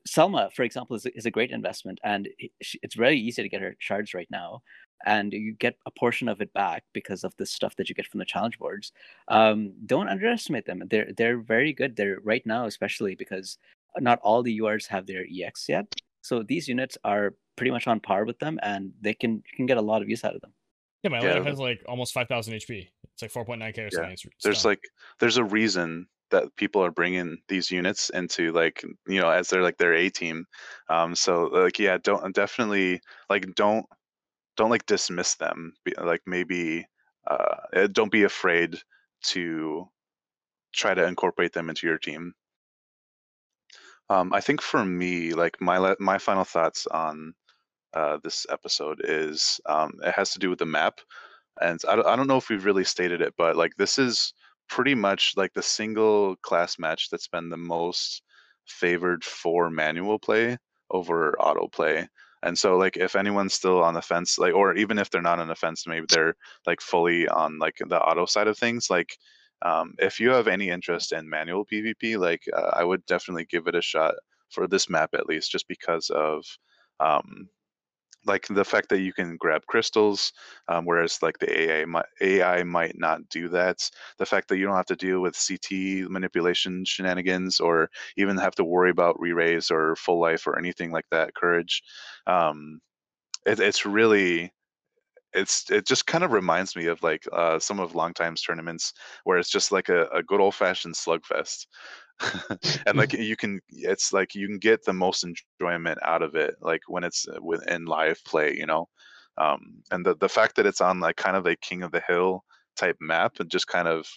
Sylma, for example, is is a great investment, and it's very easy to get her shards right now, and you get a portion of it back because of the stuff that you get from the challenge boards. Um, don't underestimate them. They're they're very good. They're right now, especially because not all the URs have their EX yet. So these units are pretty much on par with them, and they can you can get a lot of use out of them. Yeah, my Yeah, has like almost 5,000 HP. It's like 4.9k or something. It's there's dumb. like there's a reason that people are bringing these units into like you know as they're like their A team. Um, so like yeah, don't definitely like don't don't like dismiss them. Be- Like maybe uh, eh, don't be afraid to try to incorporate them into your team. Um, I think for me, like my my final thoughts on uh, this episode is um, it has to do with the map, and I I don't know if we've really stated it, but like this is pretty much like the single class match that's been the most favored for manual play over auto play. And so like if anyone's still on the fence, like or even if they're not on the fence, maybe they're like fully on like the auto side of things, like um, if you have any interest in manual PvP, like uh, I would definitely give it a shot for this map at least, just because of um, like the fact that you can grab crystals, um, whereas like the AI might, AI might not do that. The fact that you don't have to deal with CT manipulation shenanigans, or even have to worry about re-raise or full life or anything like that. Courage, um, it, it's really it's it just kind of reminds me of like uh, some of long times tournaments where it's just like a, a good old fashioned slugfest. and like you can it's like you can get the most enjoyment out of it like when it's within live play you know? Um and the the fact that it's on like kind of a king of the hill type map and just kind of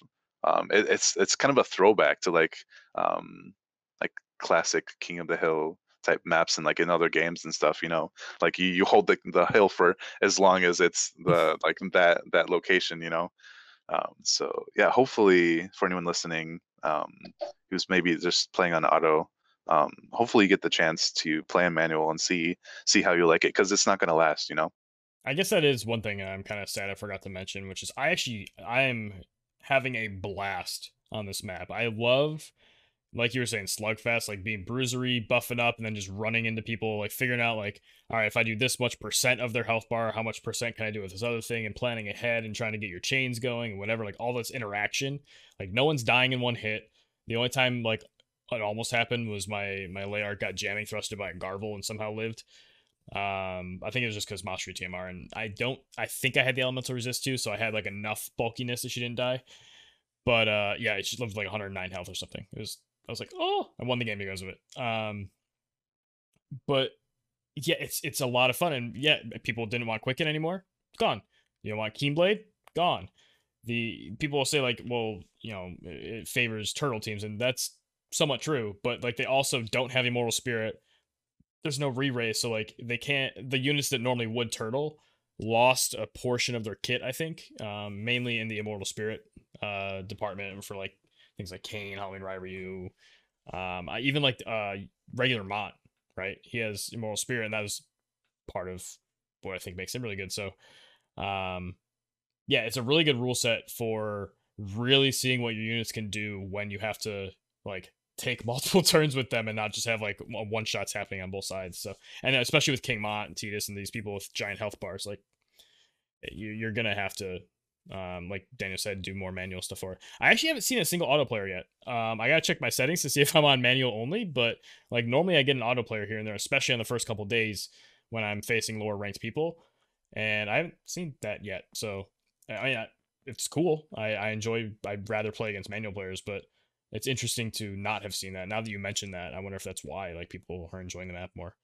um it, it's it's kind of a throwback to like um like classic king of the hill type maps and like in other games and stuff you know? Like you, you hold the, the hill for as long as it's the like that that location you know? Um, so yeah hopefully for anyone listening um, who's maybe just playing on auto. Um, hopefully you get the chance to play in manual and see see how you like it because it's not going to last you know? I guess that is one thing i'm kind of sad i forgot to mention which is i actually i am having a blast on this map. I love like you were saying, slugfest, like being bruisery, buffing up, and then just running into people, like figuring out, like, all right, if I do this much percent of their health bar, how much percent can I do with this other thing, and planning ahead and trying to get your chains going and whatever, like all this interaction. Like no one's dying in one hit. The only time like it almost happened was my my Layard got jamming thrusted by a Garvel and somehow lived. Um, I think it was just because Mastery TMR, and I don't, I think I had the elemental resist too, so I had like enough bulkiness that she didn't die. But uh, yeah, she lived like 109 health or something. It was I was like, oh, I won the game because of it. Um, but yeah, it's it's a lot of fun, and yeah, people didn't want Quicken anymore. Gone. You don't want Keenblade? Gone. The people will say like, well, you know, it favors turtle teams, and that's somewhat true. But like, they also don't have Immortal Spirit. There's no re-raise, so like, they can't. The units that normally would turtle lost a portion of their kit. I think, um, mainly in the Immortal Spirit uh department for like things like Kane, Halloween Ryu, um, I even like uh regular Mont, right? He has Immortal Spirit, and that was part of what I think makes him really good. So, um, yeah, it's a really good rule set for really seeing what your units can do when you have to like take multiple turns with them and not just have like one shots happening on both sides. So, and especially with King Mont and Tidus and these people with giant health bars, like you, you're gonna have to um, like Daniel said, do more manual stuff for. I actually haven't seen a single auto player yet. Um, I gotta check my settings to see if I'm on manual only, but like normally I get an auto player here and there, especially on the first couple days when I'm facing lower ranked people, and I haven't seen that yet. So I mean, it's cool. I, I enjoy. I'd rather play against manual players, but it's interesting to not have seen that. Now that you mentioned that, I wonder if that's why like people are enjoying the map more.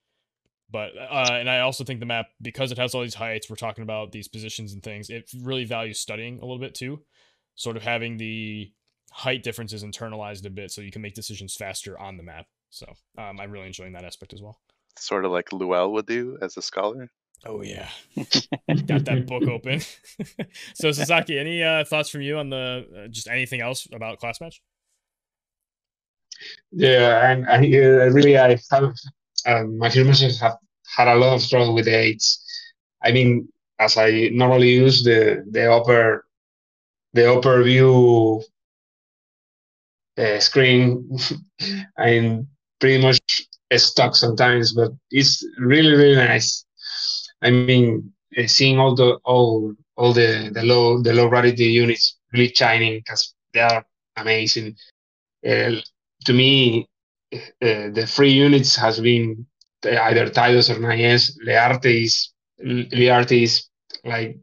But uh, and I also think the map because it has all these heights, we're talking about these positions and things. It really values studying a little bit too, sort of having the height differences internalized a bit, so you can make decisions faster on the map. So um, I'm really enjoying that aspect as well. Sort of like Luel would do as a scholar. Oh yeah, got that book open. so Sasaki, any uh, thoughts from you on the uh, just anything else about class match? Yeah, and I uh, really I have um, my machines have had a lot of trouble with the eights. I mean, as I normally use the the upper the upper view uh, screen, I'm pretty much stuck sometimes, but it's really really nice. I mean, uh, seeing all the all all the the low the low rarity units really shining because they are amazing. Uh, to me, Eh, the free units has been eh, either Tidus or Nayes. Learte is Learte is like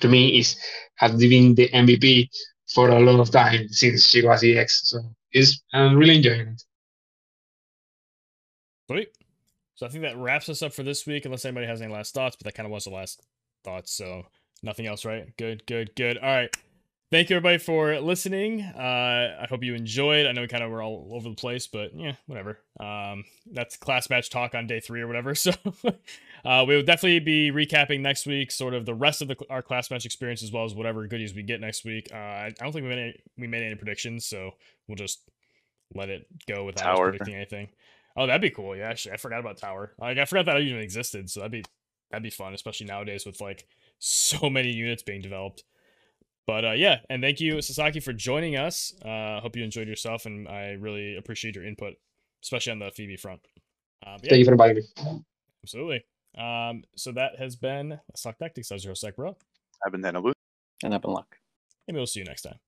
to me is has been the MVP for a long time since she was EX. So it's I'm really enjoying it. Sweet. So I think that wraps us up for this week, unless anybody has any last thoughts, but that kind of was the last thoughts. So nothing else, right? Good, good, good. All right. Thank you everybody for listening. Uh, I hope you enjoyed. I know we kind of were all over the place, but yeah, whatever. Um, that's class match talk on day three or whatever. So uh, we will definitely be recapping next week, sort of the rest of the, our class match experience as well as whatever goodies we get next week. Uh, I don't think we made any, we made any predictions, so we'll just let it go without Tower. predicting anything. Oh, that'd be cool. Yeah, actually, I forgot about Tower. Like, I forgot that even existed. So that'd be that'd be fun, especially nowadays with like so many units being developed. But uh, yeah, and thank you, Sasaki, for joining us. Uh, hope you enjoyed yourself, and I really appreciate your input, especially on the Phoebe front. Um, yeah, Thank you for inviting me. absolutely. Um, so that has been Let's Talk Tactics. I was your host, Zach Bro. I've been Daniel Booth. And up in luck. Maybe we'll see you next time.